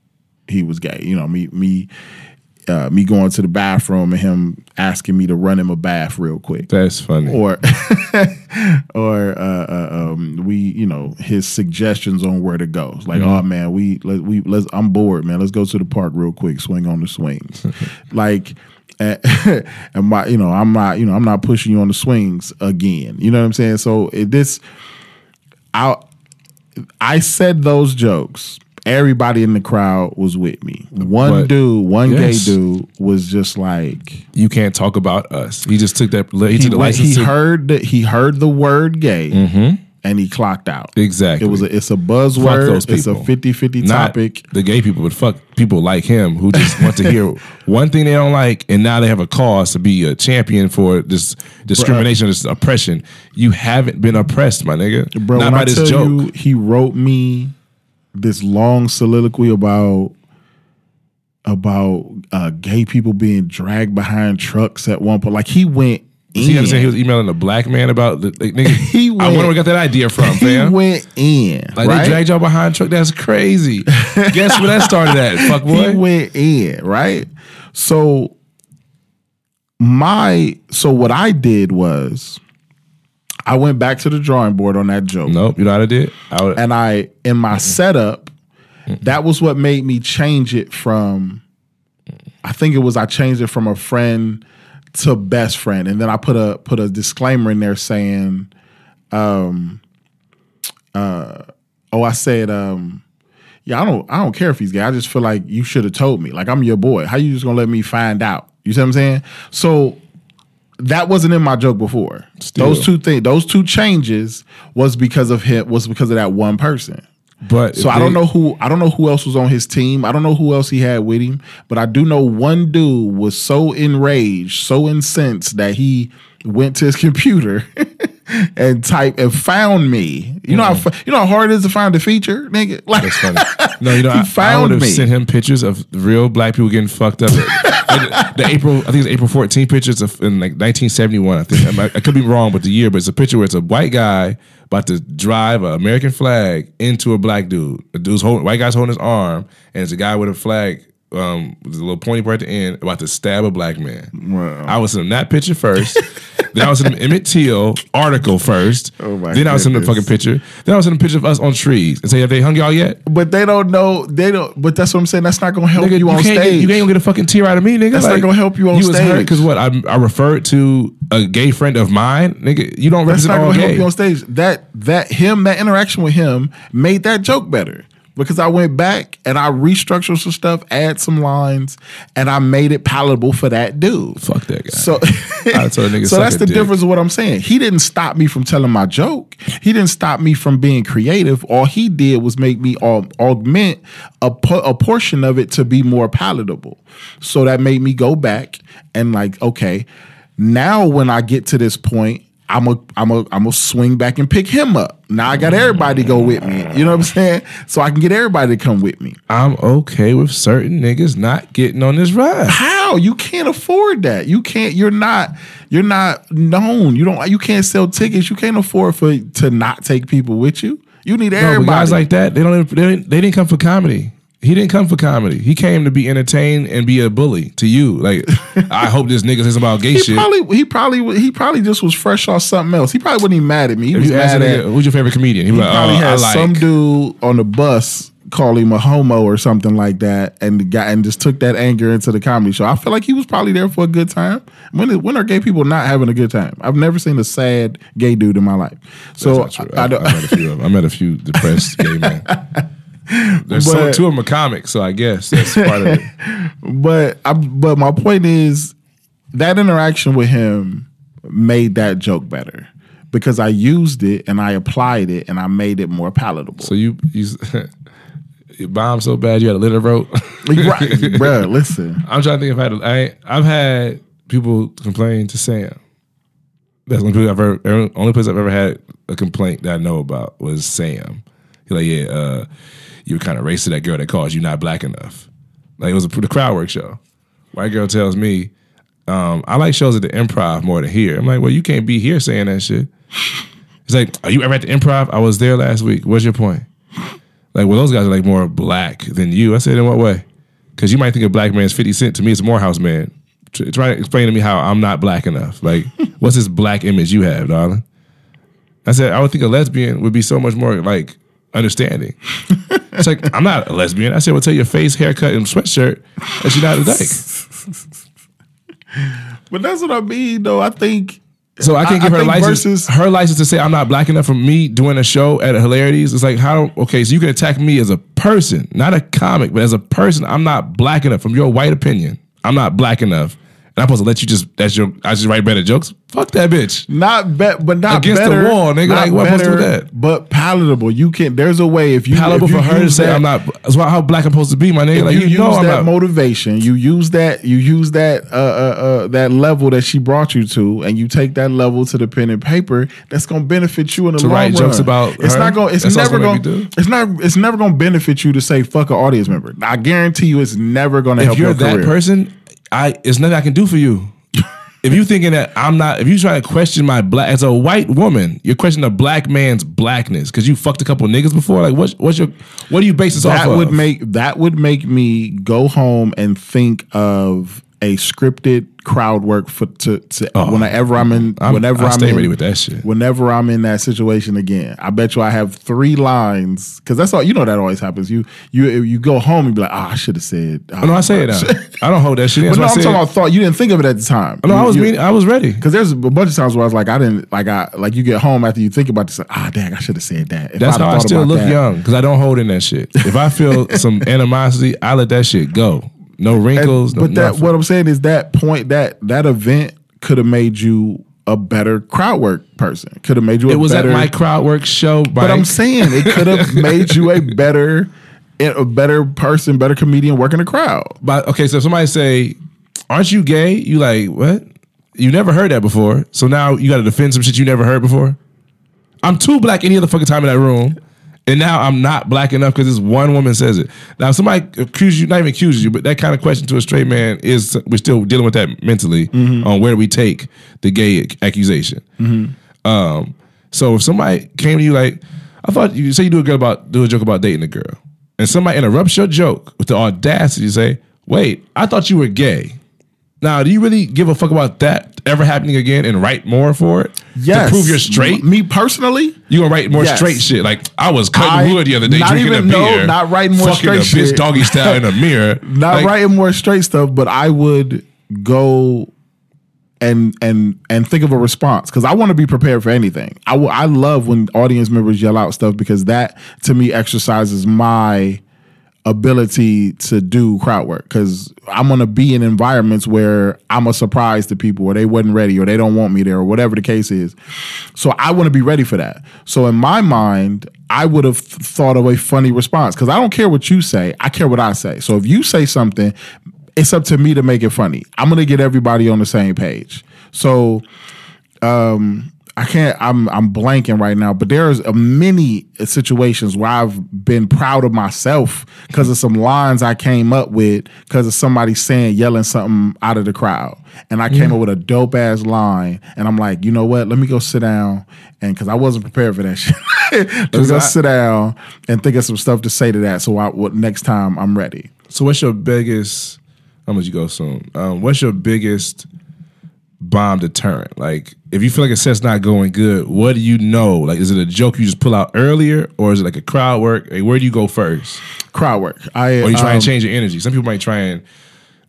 he was gay. You know, me me uh, me going to the bathroom and him asking me to run him a bath real quick That's funny. or or uh, uh, um, we you know his suggestions on where to go. It's like, oh man, we let we let's I'm bored, man. Let's go to the park real quick, swing on the swings, like. And, and my, you know, I'm not, you know, I'm not pushing you on the swings again. You know what I'm saying? So it, this, I, I said those jokes. Everybody in the crowd was with me. One But- dude, one Yes. gay dude, was just like, you can't talk about us. He just took that. He, he, took the license. he to- heard the, he heard the word gay mm-hmm. and he clocked out. Exactly. It was a, it's a buzzword. It's a people. 50-50 Not topic. the gay people, but fuck people like him who just want to hear one thing they don't like, and now they have a cause to be a champion for this discrimination, this oppression. You haven't been oppressed, my nigga. Bro, Not when by I this tell joke. you, he wrote me this long soliloquy about about uh, gay people being dragged behind trucks at one point. Like he went in. See, understand? He was emailing a black man about the like, nigga. He I wonder where he got that idea from, he fam. went in. like right? they dragged y'all behind truck. That's crazy. Guess where that started at? Fuck boy. He went in, right? So my so what I did was I went back to the drawing board on that joke. nope. You know how I did? I would, And I in my setup, that was what made me change it from I think it was I changed it from a friend to best friend. And then I put a put a disclaimer in there saying, um uh oh I said um yeah, I don't I don't care if he's gay. I just feel like you should have told me. Like I'm your boy. How you just gonna let me find out? You see what I'm saying? So that wasn't in my joke before. Still. Those two things, those two changes was because of him, was because of that one person. but So I don't know who I don't know who else was on his team. I don't know who else he had with him, but I do know one dude was so enraged, so incensed that he went to his computer and typed and found me. You know how mm. you know how hard it is to find a feature, nigga. Like That's funny. No, you know, He I, I found would have me. sent him pictures of real black people getting fucked up. The, April, I think it's April 14 pictures of in like 1971. I think I, I could be wrong with the year, but it's a picture where it's a white guy about to drive an American flag into a black dude. The dude's holding, white guy's holding his arm, and it's a guy with a flag um, a little pointy part at the end, about to stab a black man. Wow. I was in that picture first. then I was in the Emmett Till article first. Oh my then I was in the fucking picture. Then I was in a picture of us on trees and say, "Have they hung y'all yet?" But they don't know. They don't. But that's what I'm saying. That's not gonna help Nigga, you on can't get, stage. you ain't gonna get a fucking tear out of me, nigga. That's not gonna help you on you was hurt stage. because what? I, I referred to a gay friend of mine, nigga. You don't That's represent not all gonna help gay. you on stage. That that him that interaction with him made that joke better because I went back and I restructured some stuff, add some lines, and I made it palatable for that dude. Fuck that guy. So, I told a nigga so that's the dick. difference of what I'm saying. He didn't stop me from telling my joke. He didn't stop me from being creative. All he did was make me augment a, a portion of it to be more palatable. So that made me go back and like, okay, now when I get to this point, I'm a I'm a I'm a swing back and pick him up. Now I got everybody to go with me. You know what I'm saying? So I can get everybody to come with me. I'm okay with certain niggas not getting on this ride. How you can't afford that? You can't. You're not. You're not known. You don't. You can't sell tickets. You can't afford for to not take people with you. You need No, but everybody. guys like that, they don't. even- They didn't, they didn't come for comedy. He didn't come for comedy. He came to be entertained and be a bully to you. Like, I hope this nigga says about gay he shit. probably. He probably. He probably just was fresh off something else. He probably wasn't even mad at me. He if was you mad at. who's your favorite comedian? He, He like, probably oh, had like. some dude on the bus call him a homo or something like that, and the guy and just took that anger into the comedy show. I feel like he was probably there for a good time. When when are gay people not having a good time? I've never seen a sad gay dude in my life. So That's not true. I, I, I I, met a few of them. I met a few depressed gay men. There's some, two of them are comics, so I guess that's part of it. but I, but my point is that interaction with him made that joke better because I used it and I applied it and I made it more palatable. So you you, you bombed so bad you had a litter vote. right, bro. Listen, I'm trying to think if I had. I, I've had people complain to Sam. That's the only place I've ever, only place I've ever had a complaint that I know about was Sam. He's like, yeah, uh, you were kind of racist that girl that calls you not black enough. Like it was a, the crowd work show. White girl tells me, um, I like shows at the improv more than here. I'm like, well, you can't be here saying that shit. He's like, are you ever at the improv? I was there last week. What's your point? Like, well, those guys are like more black than you. I said, in what way? Because you might think a black man's 50 Cent. To me, it's a Morehouse man. Tr- Try to explain to me how I'm not black enough. Like, what's this black image you have, darling? I said, I would think a lesbian would be so much more like understanding. it's like, I'm not a lesbian. I said, well, tell your face, haircut, and sweatshirt that you're not a dyke. but that's what I mean. Though I think So I can give I her license, versus- her license to say I'm not black enough for me doing a show at Hilarities. It's like how okay, so you can attack me as a person, not a comic, but as a person, I'm not black enough. From your white opinion, I'm not black enough, I'm supposed to let you just that's your I just write better jokes. Fuck that bitch. not bet, but not Against the wall, nigga. Like, what am supposed to do better, with that? But palatable. You can't. There's a way if you Palatable if you for her to say that- I'm not. That's why how black I'm supposed to be, my nigga. If Like you, you, use know I'm that not. motivation, you use that, you use that, uh, uh, uh, that level that she brought you to, and you take that level to the pen and paper. That's gonna benefit you in the To long write run. jokes about It's her? not gonna. It's never gonna gonna. do? It's not. It's never gonna benefit you to say fuck an audience member. I guarantee you, it's never gonna if help you're your that person, I it's nothing I can do for you. if you thinking that I'm not, if you trying to question my black as a white woman, you're questioning a black man's blackness because you fucked a couple niggas before. Like, what's what's your what do you base this off that of? would make that would make me go home and think of a scripted crowd work for to, to whenever I'm in Oh, I'm- whenever I I'm stay in, ready with that shit. Whenever I'm in that situation again, I bet you I have three lines because that's all you know. That always happens. You you you go home and be like, ah, I should have said. Oh, no, I say it. I don't hold that shit. in. But no, I I'm said- talking about thought. You didn't think of it at the time. No, I was You- mean, I was ready. Because there's a bunch of times where I was like, I didn't like I like you get home after you think about this, like, ah, dang, I should have said that. If That's I'd how I still look that- young because I don't hold in that shit. If I feel some animosity, I let that shit go. No wrinkles. no but that nothing. what I'm saying is that point that that event could have made you a better crowd work person. Could have made you a it was better. at my crowd work show. but I'm saying it could have made you a better a better person, better comedian working the crowd. But okay, so if somebody say, "Aren't you gay?" You like what? You never heard that before. So now you got to defend some shit you never heard before. I'm too black any other fucking time in that room, and now I'm not black enough because this one woman says it. Now if somebody accuses you, not even accuses you, but that kind of question to a straight man is we're still dealing with that mentally on where we take the gay accusation. Um, so if somebody came to you like, I thought you say you do a girl about do a joke about dating a girl, and somebody interrupts your joke with the audacity to say, wait, I thought you were gay. Now, do you really give a fuck about that ever happening again and write more for it? Yes. To prove you're straight? M- me personally, You gonna write more Yes. straight shit? Like I was cutting I- wood the other day, not drinking even- a no, beer, not writing more fucking a straight bitch shit. doggy style in a mirror. not Like, writing more straight stuff, but I would go and and and think of a response because I want to be prepared for anything. I will- I love when audience members yell out stuff because that to me exercises my ability to do crowd work because I'm gonna be in environments where I'm a surprise to people or they wasn't ready or they don't want me there or whatever the case is. So I want to be ready for that. So in my mind, I would have thought of a funny response because I don't care what you say. I care what I say. So if you say something, it's up to me to make it funny. I'm gonna get everybody on the same page. So um I can't I'm I'm blanking right now, but there's a many situations where I've been proud of myself because of some lines I came up with because of somebody saying yelling something out of the crowd. And I came up with a dope ass line and I'm like, you know what? Let me go sit down and because I wasn't prepared for that shit. Let me go I- sit down and think of some stuff to say to that so I what next time I'm ready. So what's your biggest? How much you go soon? Um, what's your biggest bomb deterrent? Like, if you feel like a set's not going good, what do you know? Like, is it a joke you just pull out earlier, or is it like a crowd work? Like, where do you go first? Crowd work. I Or you try um, and change your energy? Some people might try and.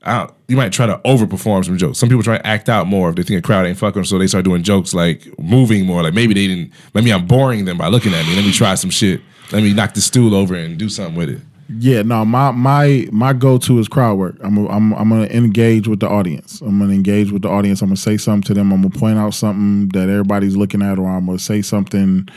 Don't- you might try to overperform some jokes. Some people try to act out more if they think a crowd ain't fucking, so they start doing jokes like moving more. Like maybe they didn't. Maybe I'm boring them by looking at me. Let me try some shit. Let me knock the stool over and do something with it. Yeah, no, my my my go to is crowd work. I'm i I'm I'm gonna engage with the audience. I'm gonna engage with the audience. I'm gonna say something to them. I'm gonna point out something that everybody's looking at, or I'm gonna say something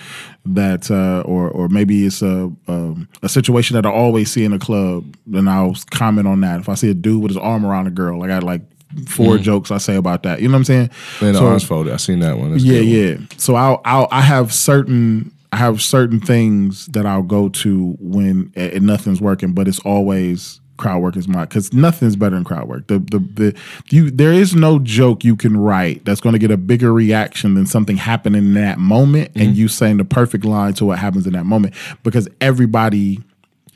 that, uh, or or maybe it's a um, a situation that I always see in a club, and I'll comment on that. If I see a dude with his arm around a girl, I got like four jokes I say about that. You know what I'm saying? And So- arms folded. I seen that one. That's a yeah, one. yeah. So I'll, I'll I have certain I have certain things that I'll go to when and nothing's working, but it's always crowd work is my because nothing's better than crowd work. The the the you there is no joke you can write that's going to get a bigger reaction than something happening in that moment and mm-hmm. you saying the perfect line to what happens in that moment because everybody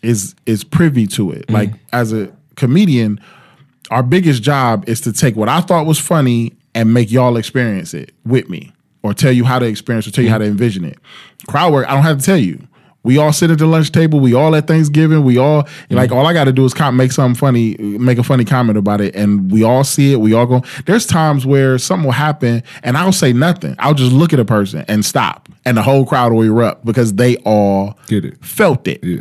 is is privy to it. Mm-hmm. Like as a comedian, our biggest job is to take what I thought was funny and make y'all experience it with me or tell you how to experience or tell you how to mm-hmm. envision it. Crowd work, I don't have to tell you. We all sit at the lunch table. We all at Thanksgiving. We all mm-hmm. like all I got to do is com- make something funny, make a funny comment about it, and we all see it. We all go. There's times where something will happen, and I'll say nothing. I'll just look at a person and stop, and the whole crowd will erupt because they all Get it. felt it. Yeah.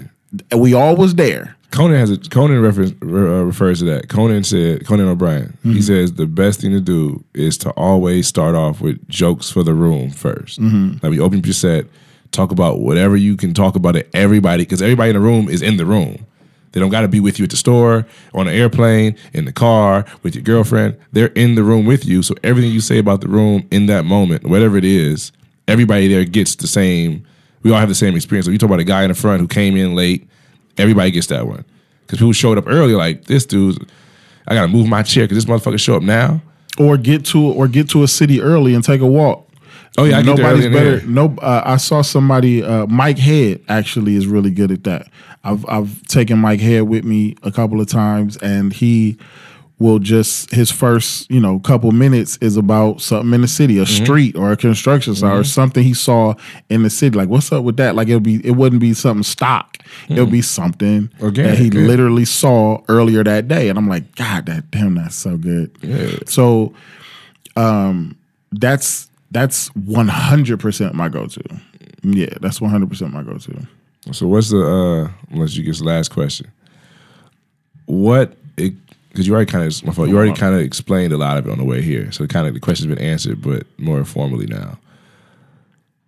And we all was there. Conan has a Conan reference uh, refers to that. Conan said Conan O'Brien. He says the best thing to do is to always start off with jokes for the room 1st Like we open up your set, talk about whatever you can talk about it. everybody because everybody in the room is in the room. They don't got to be with you at the store, on the airplane, in the car, with your girlfriend. They're in the room with you. So everything you say about the room in that moment, whatever it is, everybody there gets the same. We all have the same experience. So you talk about a guy in the front who came in late, everybody gets that one. Because people showed up early, like this dude, I gotta move my chair because this motherfucker show up now. or get to or get to a city early and take a walk. Oh yeah, I get there nobody's better. No, uh, I saw somebody. Uh, Mike Head actually is really good at that. I've I've taken Mike Head with me a couple of times, and he will just his first you know couple minutes is about something in the city, a Mm-hmm. street or a construction site or something he saw in the city. Like what's up with that? Like it'll be it wouldn't be something stock. It'll be something Mm-hmm. Organic, that he yeah. literally saw earlier that day, and I'm like, God, that damn, that's so good. Yeah. So um that's that's 100% my go-to yeah that's 100% my go-to So what's the uh unless you get the last question? What because you already kind of my fault. You already kind of explained a lot of it on the way here. So kind of the question's been answered, but more informally now.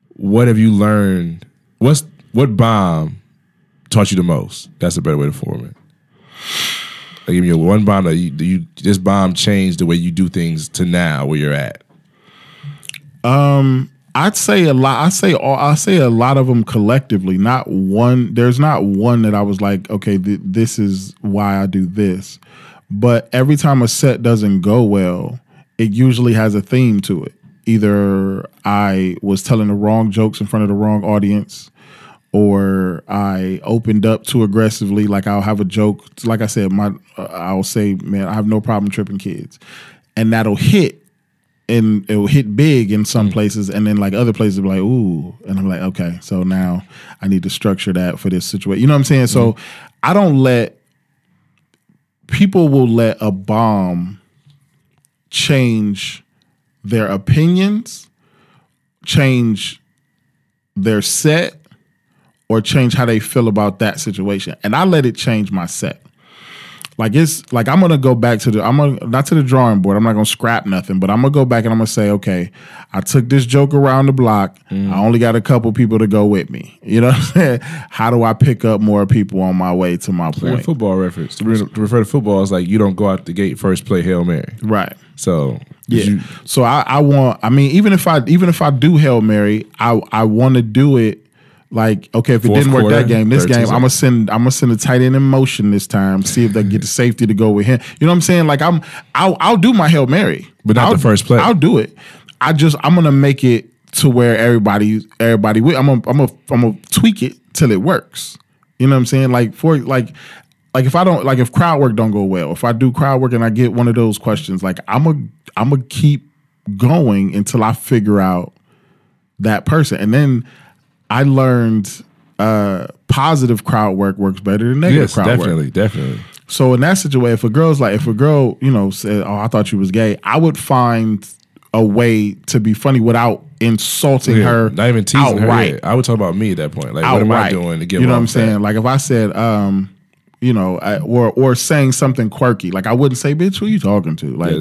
What have you learned? What's what bomb taught you the most? That's a better way to form it. Like give me a one bomb that you, you this bomb changed the way you do things to now where you're at. Um, i'd say a lot i say all i say a lot of them collectively not one there's not one that i was like okay th- this is why i do this but every time a set doesn't go well it usually has a theme to it either i was telling the wrong jokes in front of the wrong audience or I opened up too aggressively. Like I'll have a joke. Like I said, my uh, I'll say, man, I have no problem tripping kids, and that'll hit. And it'll hit big in some places, and then like other places, be like, "Ooh," and I'm like, "Okay, so now I need to structure that for this situation." You know what I'm saying? So I don't let people will let a bomb change their opinions, change their set, or change how they feel about that situation. And I let it change my set. Like it's like I'm gonna go back to the I'm gonna not to the drawing board. I'm not gonna scrap nothing, but I'm gonna go back and I'm gonna say, okay, I took this joke around the block. Mm. I only got a couple people to go with me. You know what I'm saying? How do I pick up more people on my way to my a point? football reference. To, re- to refer to football, it's like you don't go out the gate first play Hail Mary. Right. So Yeah. you- so I, I want. I mean, even if I even if I do hail mary, I I want to do it. Like okay, if it Fourth didn't work quarter, that game, this 13 game, I'm gonna send I'm gonna send a tight end in motion this time. See if they get the safety to go with him. You know what I'm saying? Like I'm I'll I'll do my hail mary, But not I'll- the first play. I'll do it. I just I'm gonna make it to where everybody everybody. I'm gonna I'm gonna I'm gonna tweak it till it works. You know what I'm saying? Like for like like if I don't like if crowd work don't go well, if I do crowd work and I get one of those questions, like I'm a I'm gonna keep going until I figure out that person. And then I learned uh positive crowd work works better than negative yes, crowd work. definitely, definitely. So in that situation, if a girl's like, if a girl, you know, said, "Oh, I thought you was gay," I would find a way to be funny without insulting Yeah, her, not even teasing outright. her. Yeah. I would talk about me at that point. Like, what am I doing to get? You know what I'm saying? Like if I said, um, you know, I, or or saying something quirky, like I wouldn't say, "Bitch, who you talking to?" Like.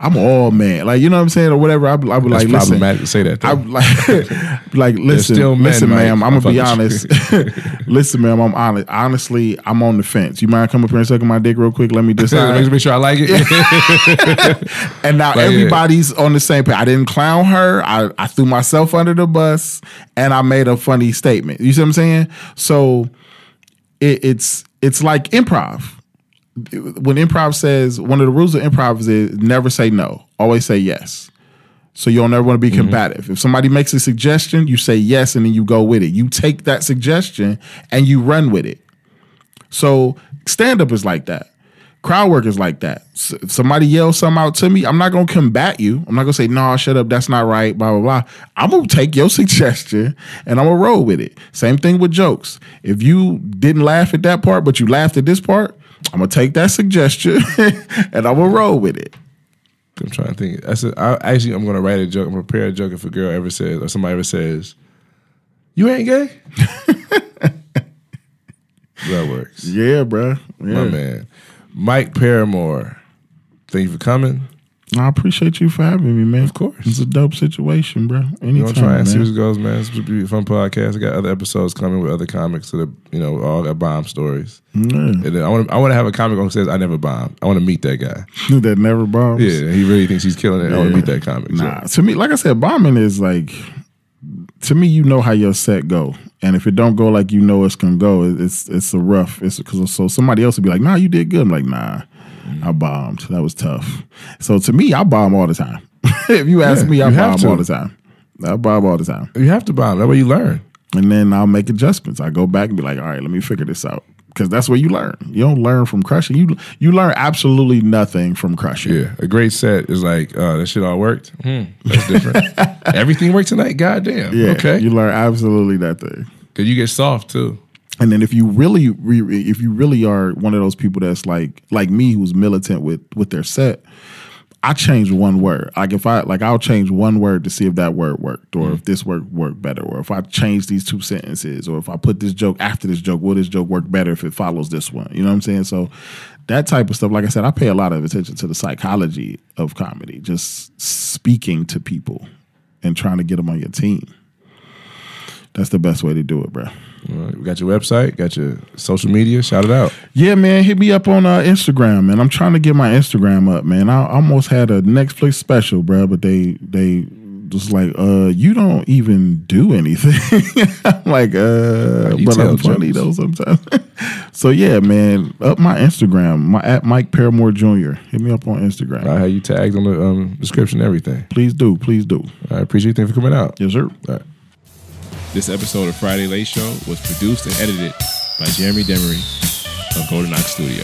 I'm all man, like you know what I'm saying, or whatever. I'd That's like, listen, to say that. Though. I like, like listen, still men, listen, ma'am. I'm I'm gonna be honest. listen, ma'am. I'm honest. Honestly, I'm on the fence. You mind come up here and sucking my dick real quick? Let me Let me decide. make sure I like it. and now yeah. everybody's on the same page. I didn't clown her. I, I threw myself under the bus, and I made a funny statement. You see what I'm saying? So it, it's it's like improv. When improv says one of the rules of improv is never say no, always say yes. So you don't ever want to be mm-hmm. combative. If somebody makes a suggestion, you say yes and then you go with it. You take that suggestion and you run with it. So stand up is like that. Crowd work is like that. If somebody yells something out to me, I'm not gonna combat you. I'm not gonna say, no, shut up, that's not right, blah, blah, blah. I'm gonna take your suggestion and I'm gonna roll with it. Same thing with jokes. If you didn't laugh at that part, but you laughed at this part, I'm gonna take that suggestion and I'm gonna roll with it. I'm trying to think. That's a, I, actually I'm gonna write a joke. I'm gonna prepare a joke if a girl ever says or somebody ever says, "You ain't gay." that works. Yeah, bruh. My man, Mike Paramore. Thank you for coming. I appreciate you for having me, man. Of course. It's a dope situation, bro. Anytime, gonna try and see man. it goes, man. It's be a fun podcast. I got other episodes coming with other comics that are, you know, all got bomb stories. Yeah. And then I want to, I want to have a comic on who says I never bombed. I want to meet that guy. that never bombs. Yeah, he really thinks he's killing it. I want to meet that comic. So, Nah, to me, like I said, bombing is like to me. You know how your set go, and if it don't go like you know it's gonna go, it's it's a rough. It's because so somebody else would be like, "Nah, you did good." I'm like, "Nah, I bombed. That was tough." So to me, I bomb all the time. if you ask Yeah, me, I bomb to. all the time. I bomb all the time, You have to bomb. That way you learn. and then I'll make adjustments. I go back and be like, "All right, let me figure this out." Because that's where you learn. You don't learn from crushing. You you learn absolutely nothing from crushing. Yeah, a great set is like, uh, that shit all worked. Hmm, that's different. Everything worked tonight. Goddamn. Yeah, Okay. You learn absolutely that thing. Cause you get soft too. And then if you really, if you really are one of those people that's like like me, who's militant with with their set, I change one word. Like if I like, I'll change one word to see if that word worked, or mm. if this word worked better, or if I change these two sentences, or if I put this joke after this joke, will this joke work better if it follows this one? You know what I'm saying? So that type of stuff. Like I said, I pay a lot of attention to the psychology of comedy, just speaking to people and trying to get them on your team. That's the best way to do it, bro. Right, we got your website, got your social media. Shout it out. Yeah, man, hit me up on uh, Instagram, man. I'm trying to get my Instagram up, man. I almost had a Netflix special, bro, but they they just like, uh, you don't even do anything. I'm like, uh, You but I'm funny jokes. though sometimes. so yeah, man, up my Instagram, my at Mike Paramore Jr. Hit me up on Instagram. I have you tagged on the um, description, everything. Please do, please do. I appreciate you. Thank you for coming out. Yes, sir. This episode of Friday Late Show was produced and edited by Jeremy Demery of Golden Ox Studio.